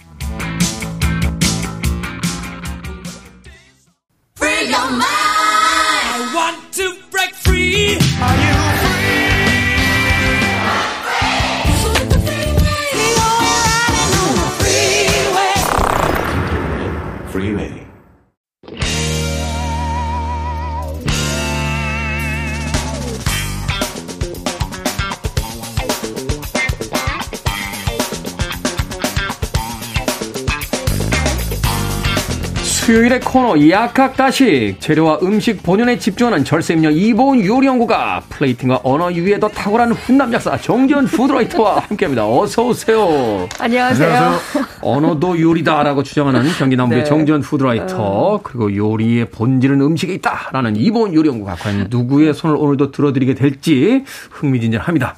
수요일의 코너 약학다식 재료와 음식 본연에 집중하는 절세미녀 이보은 요리연구가 plating과 언어 유희에도 탁월한 훈남 약사 정재훈 food writer와 함께합니다. 어서 오세요. 안녕하세요. 안녕하세요. 언어도 요리다라고 주장하는 경기 남부의 네. 정재훈 food writer 어. 그리고 요리의 본질은 음식에 있다라는 이보은 요리연구가 과연 누구의 손을 오늘도 들어드리게 될지 흥미진진합니다.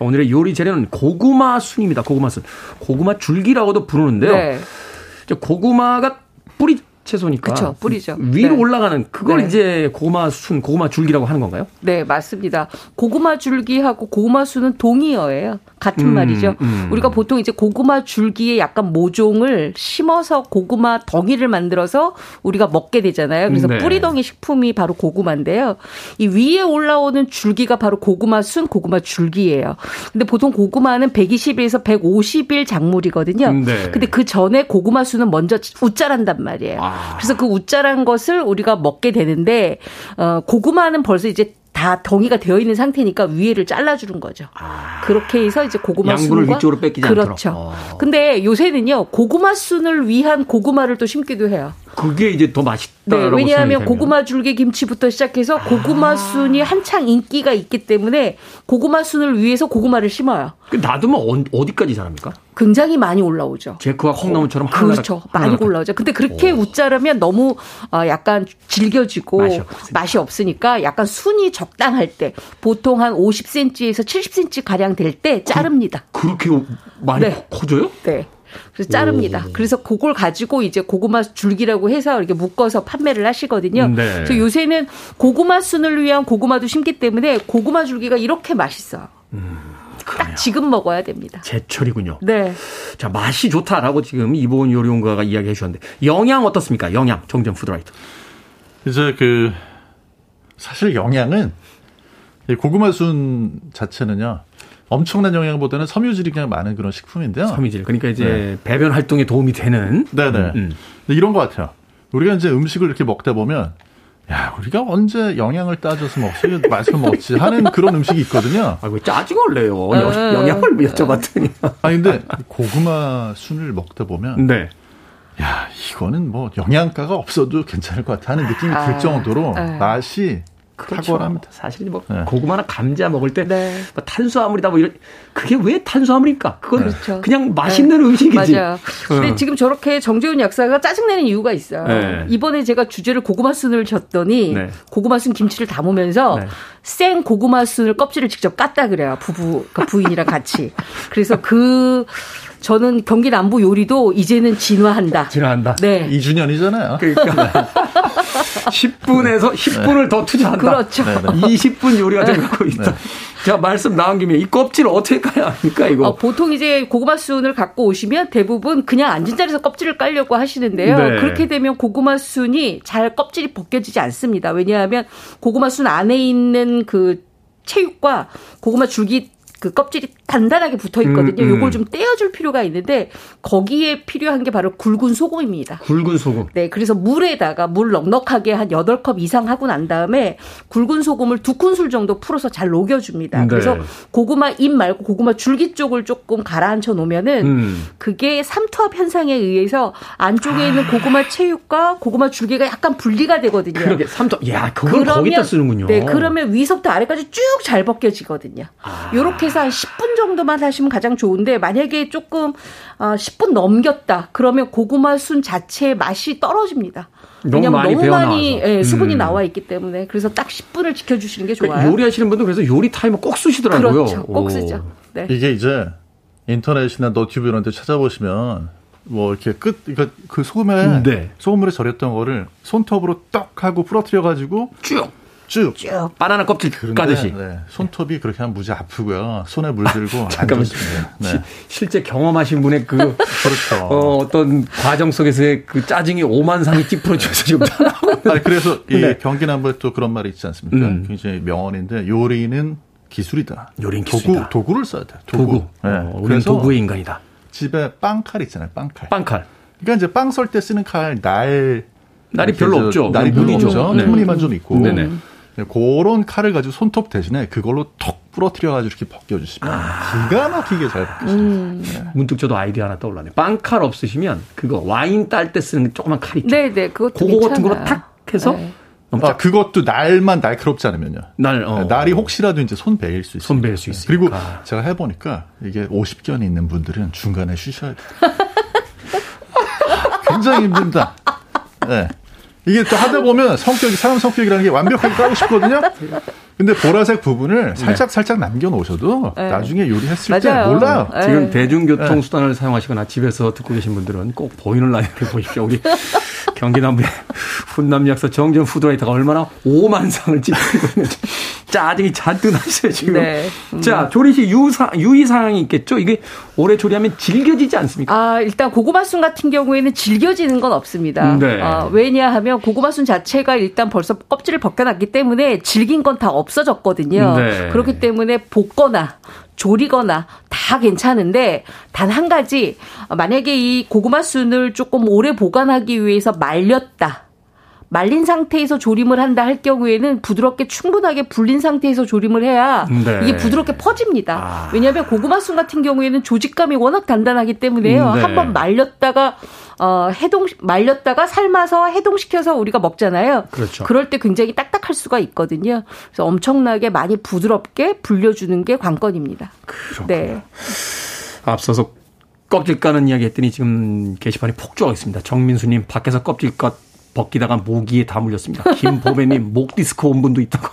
오늘의 요리 재료는 고구마 순입니다. 고구마 순. 고구마 줄기라고도 부르는데요. 네. 고구마가 뿌리 채소니까. 그렇죠. 뿌리죠. 위로 네. 올라가는 그걸 네. 이제 고구마 순, 고구마 줄기라고 하는 건가요? 네, 맞습니다. 고구마 줄기하고 고구마 순은 동의어예요. 같은 음, 말이죠. 음. 우리가 보통 이제 고구마 줄기에 약간 모종을 심어서 고구마 덩이를 만들어서 우리가 먹게 되잖아요. 그래서 네. 뿌리덩이 식품이 바로 고구마인데요. 이 위에 올라오는 줄기가 바로 고구마 순, 고구마 줄기예요. 근데 보통 고구마는 120일에서 150일 작물이거든요. 네. 근데 그 전에 고구마 순은 먼저 우짜란단 말이에요. 아. 그래서 그 우짜란 것을 우리가 먹게 되는데 어 고구마는 벌써 이제 다 덩이가 되어 있는 상태니까 위에를 잘라주는 거죠. 아. 그렇게 해서 이제 고구마 양분을 순과 위쪽으로 뺏기지 그렇죠. 않도록. 어. 근데 요새는요 고구마 순을 위한 고구마를 또 심기도 해요. 그게 이제 더 맛있다라고 네, 왜냐하면 고구마 줄기 김치부터 시작해서 고구마 아. 순이 한창 인기가 있기 때문에 고구마 순을 위해서 고구마를 심어요. 그 놔두면 어 디까지 자랍니까? 굉장히 많이 올라오죠. 제크와 콩나물처럼 그렇죠. 많이 하나가. 올라오죠. 근데 그렇게 오. 웃자르면 너무 어, 약간 질겨지고 맛이, 맛이, 없으니까 약간 순이 적당할 때 보통 한 50cm에서 70cm 가량 될 때 자릅니다. 그, 렇게 많이 네. 커져요? 네. 그래서 자릅니다. 오. 그래서 그걸 가지고 이제 고구마 줄기라고 해서 이렇게 묶어서 판매를 하시거든요. 네. 그래서 요새는 고구마 순을 위한 고구마도 심기 때문에 고구마 줄기가 이렇게 맛있어요. 음, 딱 지금 먹어야 됩니다. 제철이군요. 네. 자, 맛이 좋다라고 지금 이보은 요리연구가가 이야기해 주셨는데 영양 어떻습니까? 영양 정전 푸드라이터. 이제 그 사실 영양은 고구마 순 자체는요. 엄청난 영양보다는 섬유질이 그냥 많은 그런 식품인데요. 섬유질. 그러니까 이제 네. 배변 활동에 도움이 되는. 네네. 음, 음. 이런 것 같아요. 우리가 이제 음식을 이렇게 먹다 보면 야, 우리가 언제 영양을 따져서 먹지, 맛을 먹지 하는 그런 음식이 있거든요. 아, 왜 짜증을 내요? 아, 영양을 여쭤봤더니. 아, 근데 고구마 순을 먹다 보면. 네. 야, 이거는 뭐 영양가가 없어도 괜찮을 것 같아 하는 느낌이 아, 들 정도로 아, 맛이 그렇죠. 탁월합니다. 사실 뭐 네. 고구마나 감자 먹을 때 네. 뭐 탄수화물이다 뭐 이런 그게 왜 탄수화물입니까? 그건 그렇죠. 그냥 맛있는 네. 음식이지. 맞아요. 근데 어. 지금 저렇게 정재훈 약사가 짜증내는 이유가 있어요. 네. 이번에 제가 주제를 고구마 순을 줬더니 네. 고구마 순 김치를 담으면서 네. 생 고구마 순을 껍질을 직접 깠다 그래요. 부부 그 부인이랑 같이. 그래서 그 저는 경기 남부 요리도 이제는 진화한다. 진화한다. 네. 2주년이잖아요. 그러니까 10분에서 10분을 더 투자한다. 그렇죠. 네네. 20분 요리가 되고 있다. 네. 자, 말씀 나온 김에 이 껍질을 어떻게 까야 합니까, 이거? 어, 보통 이제 고구마 순을 갖고 오시면 대부분 그냥 앉은 자리에서 껍질을 깔려고 하시는데요. 네. 그렇게 되면 고구마 순이 잘 껍질이 벗겨지지 않습니다. 왜냐하면 고구마 순 안에 있는 그 체육과 고구마 줄기 그 껍질이 단단하게 붙어 있거든요. 음, 음. 요걸 좀 떼어줄 필요가 있는데 거기에 필요한 게 바로 굵은 소금입니다. 굵은 소금. 네, 그래서 물에다가 물 넉넉하게 한 8컵 이상 하고 난 다음에 굵은 소금을 두 큰술 정도 풀어서 잘 녹여줍니다. 네. 그래서 고구마 잎 말고 고구마 줄기 쪽을 조금 가라앉혀 놓으면은 음. 그게 삼투압 현상에 의해서 안쪽에 있는 고구마 체육과 고구마 줄기가 약간 분리가 되거든요. 그러게 삼투압. 야, 그걸 거기다 쓰는군요. 네, 그러면 위서부터 아래까지 쭉 잘 벗겨지거든요. 아. 요렇게 해서 한 10분 정도만 하시면 가장 좋은데 만약에 조금 10분 어, 넘겼다. 그러면 고구마 순 자체의 맛이 떨어집니다. 너무 많이 너무 많이 예, 수분이 음. 나와 있기 때문에 그래서 딱 10분을 지켜주시는 게 좋아요. 요리하시는 분들 그래서 요리 타이머 꼭 쓰시더라고요. 그렇죠. 꼭 쓰죠. 네. 이게 이제 인터넷이나 너튜브 이런 데 찾아보시면 뭐 이렇게 끝, 그러니까 그 소금에 네. 소금물에 절였던 거를 손톱으로 떡 하고 부러뜨려 가지고 쭉 쭉. 쭉. 바나나 껍질 까듯이. 네, 손톱이 그렇게 하면 무지 아프고요. 손에 물들고. 잠깐만. 네. 실제 경험하신 분의 그. 그렇죠. 어, 어떤 과정 속에서의 그 짜증이 오만상이 찌푸러져서 지금 아니, 그래서 이 네. 경기 남부에 또 그런 말이 있지 않습니까? 음. 굉장히 명언인데 요리는 기술이다. 요리는 기술이다. 도구, 도구를 써야 돼. 도구. 도구. 네. 어, 그래서 도구의 인간이다. 집에 빵칼 있잖아요. 빵칼. 빵칼. 그러니까 이제 빵 썰 때 쓰는 칼, 날. 날이 별로 없죠. 날이 별로 없죠. 네. 무늬만 좀 있고. 네네. 네, 그런 칼을 가지고 손톱 대신에 그걸로 톡 부러뜨려가지고 이렇게 벗겨주시면 아. 기가 막히게 잘 벗겨져요. 음. 네. 문득 저도 아이디어 하나 떠올랐네. 빵칼 없으시면 그거 와인 딸 때 쓰는 조그만 칼 있죠. 네네. 그것도 그거 같은 거로 탁 해서 네. 아, 그것도 날만 날카롭지 않으면요. 날, 어. 네, 날이 혹시라도 이제 손 베일 수 있어요. 손 베일 수 있어요. 그리고 제가 해보니까 이게 50견이 있는 분들은 중간에 쉬셔야 돼요. 굉장히 힘듭니다. 네. 이게 또 하다 보면 성격이 사람 성격이라는 게 완벽하게 까고 싶거든요. 근데 보라색 부분을 살짝 네. 살짝 남겨 놓으셔도 네. 나중에 요리했을 맞아요. 때 몰라요. 네. 지금 대중교통 수단을 사용하시거나 집에서 듣고 계신 분들은 꼭 보이는 라인을 보십시오. 우리 경기 남부의 훈남 약사 정전 푸드라이터가 얼마나 오만상을 찌푸리고 있는지 짜증이 잔뜩 나시어요 지금. 네. 음. 자 조리시 유사 유의 사항이 있겠죠. 이게 오래 조리하면 질겨지지 않습니까? 아 일단 고구마순 같은 경우에는 질겨지는 건 없습니다. 네. 어, 왜냐하면 고구마순 자체가 일단 벌써 껍질을 벗겨놨기 때문에 질긴 건 다 없어졌거든요. 네. 그렇기 때문에 볶거나 조리거나 다 괜찮은데 단 한 가지 만약에 이 고구마 순을 조금 오래 보관하기 위해서 말렸다. 말린 상태에서 조림을 한다 할 경우에는 부드럽게 충분하게 불린 상태에서 조림을 해야 네. 이게 부드럽게 퍼집니다. 아. 왜냐하면 고구마 순 같은 경우에는 조직감이 워낙 단단하기 때문에요. 네. 한번 말렸다가 어, 해동 말렸다가 삶아서 해동시켜서 우리가 먹잖아요. 그렇죠. 그럴 때 굉장히 딱딱할 수가 있거든요. 그래서 엄청나게 많이 부드럽게 불려주는 게 관건입니다. 그렇군요. 네. 앞서서 껍질 까는 이야기 했더니 지금 게시판이 폭주하고 있습니다. 정민수님 밖에서 껍질 것 벗기다가 모기에 다 물렸습니다. 김보배님 목 디스크 온 분도 있다고.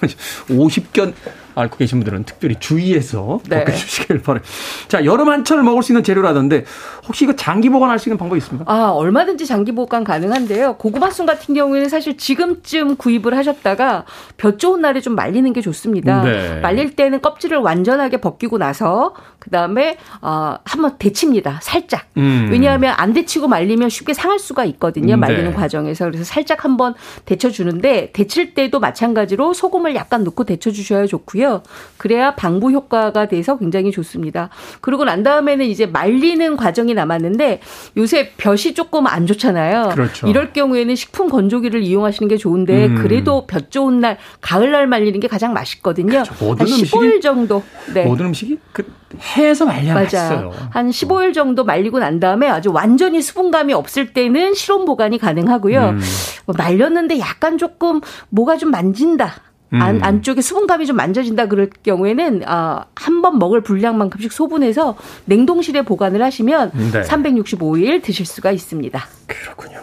50견 앓고 계신 분들은 특별히 주의해서 네. 벗겨주시길 바래요. 자, 여름 한철 먹을 수 있는 재료라던데 혹시 이거 장기 보관할 수 있는 방법이 있습니까? 아, 얼마든지 장기 보관 가능한데요. 고구마 순 같은 경우에는 사실 지금쯤 구입을 하셨다가 볕 좋은 날에 좀 말리는 게 좋습니다. 네. 말릴 때는 껍질을 완전하게 벗기고 나서 그다음에 어, 한번 데칩니다. 살짝. 음. 왜냐하면 안 데치고 말리면 쉽게 상할 수가 있거든요. 음, 말리는 네. 과정에서. 그래서 살짝 한번 데쳐 주는데 데칠 때도 마찬가지로 소금을 약간 넣고 데쳐 주셔야 좋고요. 그래야 방부 효과가 돼서 굉장히 좋습니다. 그리고 난 다음에는 이제 말리는 과정이 남았는데 요새 볕이 조금 안 좋잖아요. 그렇죠. 이럴 경우에는 식품 건조기를 이용하시는 게 좋은데 음. 그래도 볕 좋은 날 가을날 말리는 가장 가장 맛있거든요. 그렇죠. 모든 한 15일 정도. 네. 모든 음식이 그 해에서 말려야 맛있어요. 한 15일 정도 말리고 난 다음에 아주 완전히 수분감이 없을 때는 실온 보관이 가능하고요. 음. 뭐 말렸는데 약간 조금 뭐가 좀 만진다. 음. 안, 안쪽에 수분감이 좀 만져진다 그럴 경우에는 아, 한 번 먹을 분량만큼씩 소분해서 냉동실에 보관을 하시면 네. 365일 드실 수가 있습니다. 그렇군요.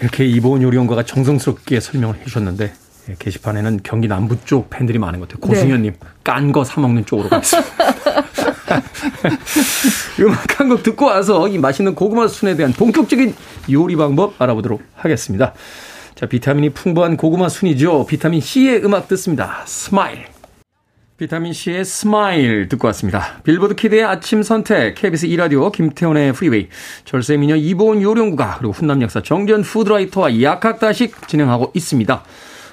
이렇게 이보은 요리원가가 정성스럽게 설명을 해주셨는데 예, 게시판에는 경기 남부 쪽 팬들이 많은 것 같아요. 고승현님 네. 깐거 사 먹는 쪽으로 가겠습니다. 음악 한 곡 듣고 와서 이 맛있는 고구마 순에 대한 본격적인 요리 방법 알아보도록 하겠습니다. 자, 비타민이 풍부한 고구마 순이죠. 비타민 C의 음악 듣습니다. Smile. 비타민 C의 Smile 듣고 왔습니다. 빌보드 키드의 아침 선택, KBS 2라디오, 김태훈의 프리웨이, 절세 미녀 이보은 요리연구가, 그리고 훈남 약사 정재훈 food writer와 약학다식 진행하고 있습니다.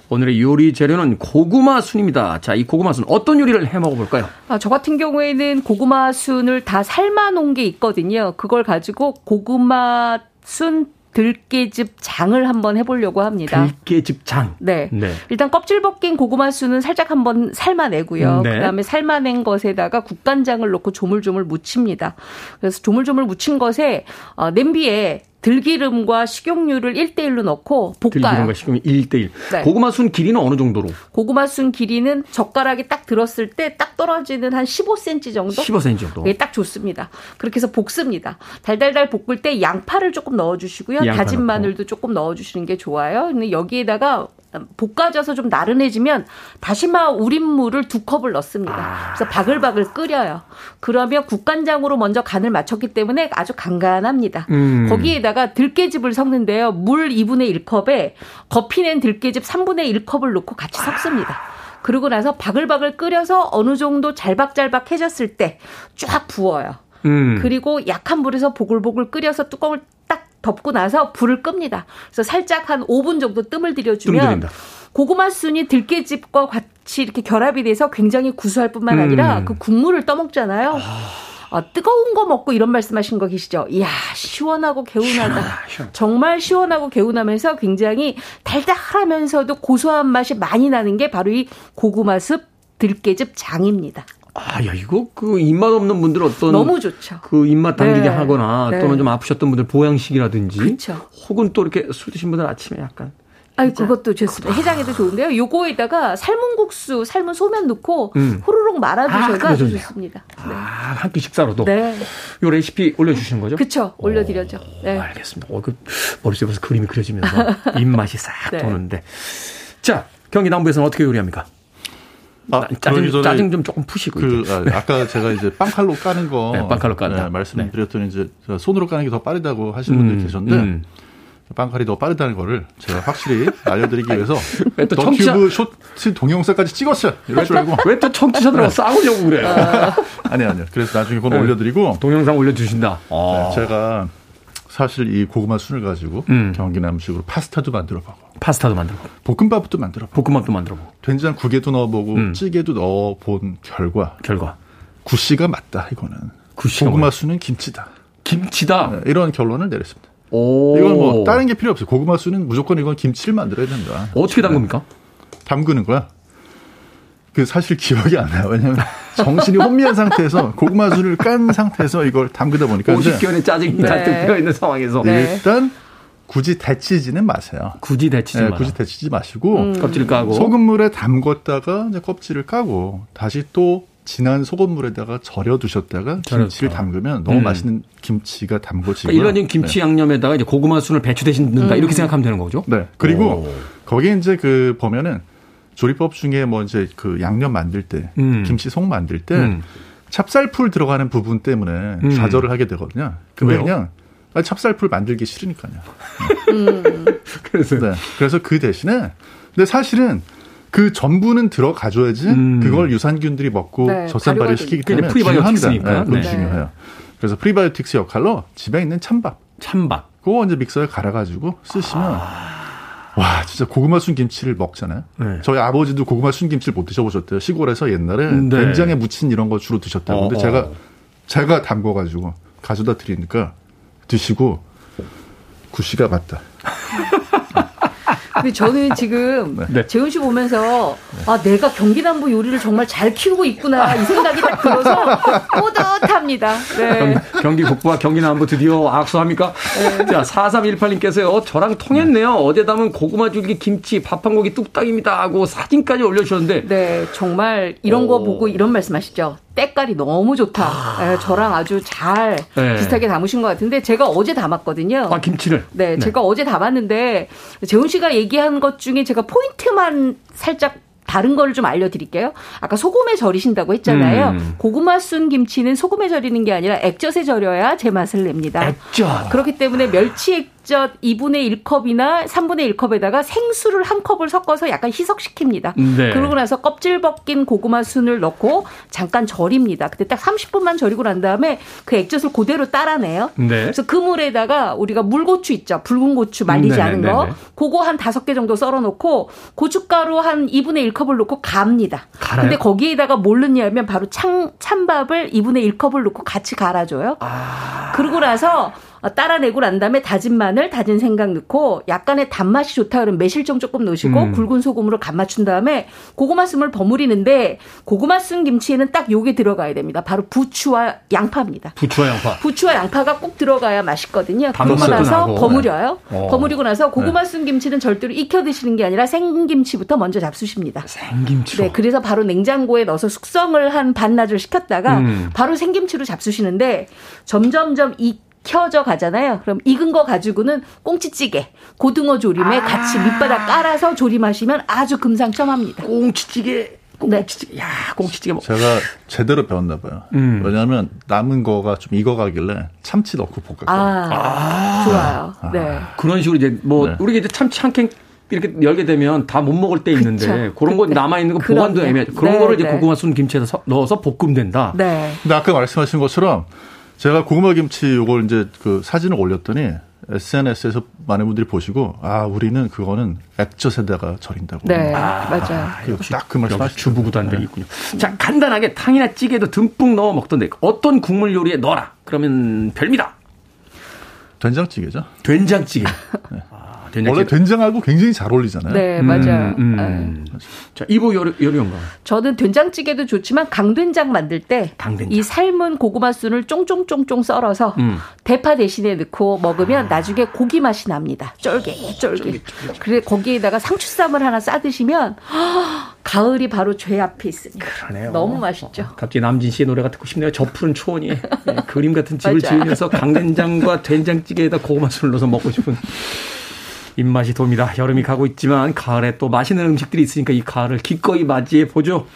오늘의 요리 재료는 고구마 순입니다. 자, 이 고구마 순 어떤 요리를 해 먹어볼까요? 아, 저 같은 경우에는 고구마 순을 다 삶아 놓은 게 있거든요. 그걸 가지고 고구마 순 들깨즙 장을 한번 해보려고 합니다. 들깨즙 장. 네. 네. 일단 껍질 벗긴 고구마 순은 살짝 한번 삶아내고요. 네. 그다음에 삶아낸 것에다가 국간장을 넣고 조물조물 무칩니다. 그래서 조물조물 무친 것에 어, 냄비에 들기름과 식용유를 1대1로 넣고 볶아요. 들기름과 식용유 1대1. 네. 고구마 순 길이는 어느 정도로? 고구마 순 길이는 젓가락이 딱 들었을 때 딱 떨어지는 한 15cm 정도? 15cm 정도. 네, 딱 좋습니다. 그렇게 해서 볶습니다. 달달달 볶을 때 양파를 조금 넣어주시고요. 다진 마늘도 조금 넣어주시는 게 좋아요. 근데 여기에다가 볶아져서 좀 나른해지면 다시마 우린 물을 두 컵을 넣습니다. 아. 그래서 바글바글 끓여요. 그러면 국간장으로 먼저 간을 맞췄기 때문에 아주 간간합니다. 음. 거기에다가 들깨즙을 섞는데요. 물 2분의 1컵에 거피낸 들깨즙 3분의 1컵을 넣고 같이 섞습니다. 그러고 나서 바글바글 끓여서 어느 정도 잘박잘박해졌을 때 쫙 부어요. 음. 그리고 약한 불에서 보글보글 끓여서 뚜껑을 덮고 나서 불을 끕니다. 그래서 살짝 한 5분 정도 뜸을 들여주면 고구마 순이 들깨즙과 같이 이렇게 결합이 돼서 굉장히 구수할 뿐만 아니라 음. 그 국물을 떠먹잖아요. 아, 뜨거운 거 먹고 이런 말씀하신 거 계시죠? 이야 시원하고 개운하다. 정말 시원하고 개운하면서 굉장히 달달하면서도 고소한 맛이 많이 나는 게 바로 이 고구마 습 들깨즙 장입니다. 아, 야, 이거 그 입맛 없는 분들 어떤 너무 좋죠. 그 입맛 당기게 네. 하거나 네. 또는 좀 아프셨던 분들 보양식이라든지 그쵸. 혹은 또 이렇게 술 드신 분들 아침에 약간 아, 그것도 좋습니다. 해장에도 좋은데요. 요거에다가 삶은 국수, 삶은 소면 넣고 음. 호로록 말아주셔도 아, 주 좋습니다. 네. 아, 한 끼 식사로도. 네. 요 레시피 올려 주시는 거죠? 그렇죠. 올려 드려죠. 네. 알겠습니다. 어, 그 머릿속에서 그림이 그려지면서 입맛이 싹 네. 도는데. 자, 경기 남부에서는 어떻게 요리합니까? 아, 짜증, 짜증 좀 조금 푸시고. 그, 아, 까 제가 이제 빵칼로 까는 거. 네, 빵칼로 깐다. 네, 말씀드렸더니 네. 이제 손으로 까는 게 더 빠르다고 하시는 음, 분들이 계셨는데. 음. 빵칼이 더 빠르다는 거를 제가 확실히 알려드리기 위해서 또 청취자... 너튜브 쇼트 동영상까지 찍었어요. 이럴 줄 알고 왜 또 청취자들하고 네. 싸우려고 그래? 아. 아니 아니요. 그래서 나중에 그건 네. 올려드리고 동영상 올려주신다. 네, 제가 사실 이 고구마 순을 가지고 음. 경기남 음식으로 파스타도 만들어보고 파스타도 만들어보고 볶음밥도 만들어보고 볶음밥도 만들어보고 된장국에도 넣어보고 음. 찌개도 넣어본 결과 결과 구씨가 맞다 이거는 구씨가 고구마 뭐야? 순은 김치다 김치다 네, 이런 결론을 내렸습니다. 오. 이건 뭐 다른 게 필요 없어요. 고구마 순은 무조건 이건 김치를 만들어야 된다. 어떻게 담급니까? 담그는 거야. 그 사실 기억이 안 나요. 왜냐면 정신이 혼미한 상태에서 고구마술을 깐 상태에서 이걸 담그다 보니까 50견의 짜증이 네. 잔뜩 되어 있는 상황에서 네. 일단 굳이 데치지는 마세요. 굳이 데치지 네, 굳이 데치지 마시고 음. 껍질 까고 소금물에 담궜다가 이제 껍질을 까고 다시 또 진한 소금물에다가 절여 두셨다가 김치를 담그면 너무 음. 맛있는 김치가 담궈지고 그러니까 일반적인 김치 네. 양념에다가 이제 고구마 순을 배추 대신 넣는다 음. 이렇게 생각하면 되는 거죠. 네. 그리고 오. 거기에 이제 그 보면은 조리법 중에 뭐 이제 그 양념 만들 때 음. 김치 속 만들 때 음. 찹쌀풀 들어가는 부분 때문에 음. 좌절을 하게 되거든요. 근데 왜요? 그냥 찹쌀풀 만들기 싫으니까요. 음. 그래서 네. 그래서 그 대신에 근데 사실은 그 전부는 들어가줘야지 음. 그걸 유산균들이 먹고 네, 젖산 발효 시키기 때문에 프리바이오틱스니까 네, 네. 중요해요. 그래서 프리바이오틱스 역할로 집에 있는 찬밥, 찬밥, 그거 이제 믹서에 갈아가지고 쓰시면. 아. 와, 진짜 고구마 순 김치를 먹잖아요. 네. 저희 아버지도 고구마 순 김치를 못 드셔보셨대요. 시골에서 옛날에 네. 된장에 무친 이런 거 주로 드셨다고. 근데 어, 제가 어. 제가 담궈가지고 가져다 드리니까 드시고 구씨가 맞다. 근데 저는 지금 네. 재훈 씨 보면서 아 내가 경기 남부 요리를 정말 잘 키우고 있구나 이 생각이 딱 들어서 뿌듯합니다. 네. 경, 기 북부와 경기 남부 드디어 악수합니까? 네. 자 4318님께서요 저랑 통했네요. 어제 담은 고구마 줄기 김치 밥 한 고기 뚝딱입니다 하고 사진까지 올려주셨는데 네 정말 이런 오. 거 보고 이런 말씀하시죠. 때깔이 너무 좋다. 아. 네, 저랑 아주 잘 네. 비슷하게 담으신 것 같은데 제가 어제 담았거든요. 아 김치를. 네, 네. 제가 어제 담았는데 재훈 씨가 얘기한 것 중에 제가 포인트만 살짝 다른 거를 좀 알려드릴게요. 아까 소금에 절이신다고 했잖아요. 음. 고구마 순 김치는 소금에 절이는 게 아니라 액젓에 절여야 제맛을 냅니다. 액젓. 그렇기 때문에 멸치 액 젓 2분의 1컵이나 3분의 1컵에다가 생수를 한 컵을 섞어서 약간 희석시킵니다. 네. 그러고 나서 껍질 벗긴 고구마 순을 넣고 잠깐 절입니다. 그때 딱 30분만 절이고 난 다음에 그 액젓을 그대로 따라내요. 네. 그래서 그 물에다가 우리가 물고추 있죠. 붉은 고추 말리지 네네, 않은 거. 네네. 그거 한 다섯 개 정도 썰어 놓고 고춧가루 한 2분의 1컵을 넣고 갑니다. 갈아요? 근데 거기에다가 뭘 넣냐면 바로 찬, 찬밥을 2분의 1컵을 넣고 같이 갈아줘요. 아. 그러고 나서 어, 따라내고 난 다음에 다진 마늘, 다진 생강 넣고 약간의 단맛이 좋다 그러면 매실청 조금 넣으시고 음. 굵은 소금으로 간 맞춘 다음에 고구마 숨을 버무리는데 고구마 숨 김치에는 딱 요게 들어가야 됩니다. 바로 부추와 양파입니다. 부추와 양파. 부추와 양파가 꼭 들어가야 맛있거든요. 그러고 나서. 버무려요. 네. 버무리고 나서 고구마 숨 김치는 절대로 익혀 드시는 게 아니라 생김치부터 먼저 잡수십니다. 생김치. 네, 그래서 바로 냉장고에 넣어서 숙성을 한 반나절 시켰다가 음. 바로 생김치로 잡수시는데 점점점 이 켜져 가잖아요. 그럼 익은 거 가지고는 꽁치찌개, 고등어 조림에 아~ 같이 밑바닥 깔아서 조림하시면 아주 금상첨화입니다. 꽁치찌개. 꽁치찌개. 야, 꽁치찌개 먹. 제가 제대로 배웠나 봐요. 음. 왜냐하면 남은 거가 좀 익어가길래 참치 넣고 볶았거든요. 아, 아~ 좋아요. 아. 네. 그런 식으로 이제 뭐 네. 우리가 이제 참치 한 캔 이렇게 열게 되면 다 못 먹을 때 있는데 그쵸. 그런 거 남아 있는 거 보관도 애매해. 그런 네, 거를 이제 네. 고구마 순 김치에다 넣어서 볶음된다. 네. 근데 아까 말씀하신 것처럼 제가 고구마 김치 요걸 이제 그 사진을 올렸더니 SNS에서 많은 분들이 보시고 아 우리는 그거는 액젓에다가 절인다고. 네, 아, 맞아요. 아, 역시 딱그 말씀 하시 주부구단들이 네. 있군요. 자 간단하게 탕이나 찌개도 듬뿍 넣어 먹던데 어떤 국물 요리에 넣어라. 그러면 별미다. 된장찌개죠. 된장찌개. 네. 된장 원래 된장하고 굉장히 잘 어울리잖아요. 네, 맞아요. 음, 음. 네. 자, 이부 요리, 요리인가 저는 된장찌개도 좋지만 강된장 만들 때 이 삶은 고구마 순을 쫑쫑쫑쫑 썰어서 음. 대파 대신에 넣고 먹으면 아. 나중에 고기 맛이 납니다. 쫄깃 쫄깃. 그래 거기에다가 상추쌈을 하나 싸 드시면 가을이 바로 죄 앞에 있으니까. 그러네요. 너무 맛있죠. 어, 갑자기 남진 씨의 노래가 듣고 싶네요. 저 푸른 초원이 네, 그림 같은 집을 지으면서 강된장과 된장찌개에다 고구마 순을 넣어서 먹고 싶은 입맛이 돕니다. 여름이 가고 있지만 가을에 또 맛있는 음식들이 있으니까 이 가을을 기꺼이 맞이해 보죠.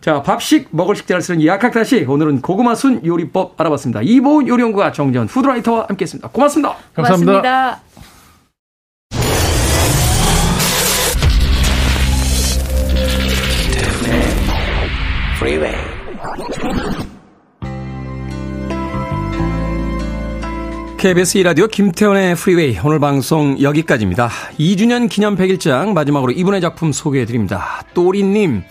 자, 밥식 먹을 식재를 쓰는 약학다시 오늘은 고구마 순 요리법 알아봤습니다. 이보은 요리연구가 정전 food writer와 함께했습니다. 고맙습니다. 감사합니다. 고맙습니다. KBS 이라디오 김태훈의 프리웨이 오늘 방송 여기까지입니다. 2주년 기념 백일장 마지막으로 이분의 작품 소개해드립니다. 또리님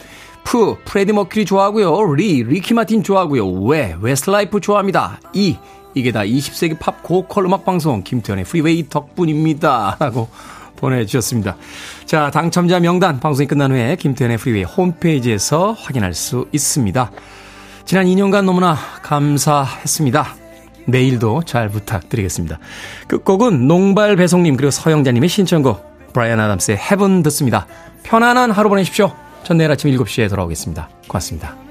푸 프레디 머큐리 좋아하고요. 리 리키 마틴 좋아하고요. 왜 웨스트라이프 좋아합니다. 이 이게 다 20세기 팝 고퀄 음악 방송 김태훈의 프리웨이 덕분입니다. 라고 보내주셨습니다. 자, 당첨자 명단 방송이 끝난 후에 김태훈의 프리웨이 홈페이지에서 확인할 수 있습니다. 지난 2년간 너무나 감사했습니다. 내일도 잘 부탁드리겠습니다. 끝곡은 농발 배송님 그리고 서영자님의 신청곡 브라이언 아담스의 Heaven 듣습니다. 편안한 하루 보내십시오. 전 내일 아침 7시에 돌아오겠습니다. 고맙습니다.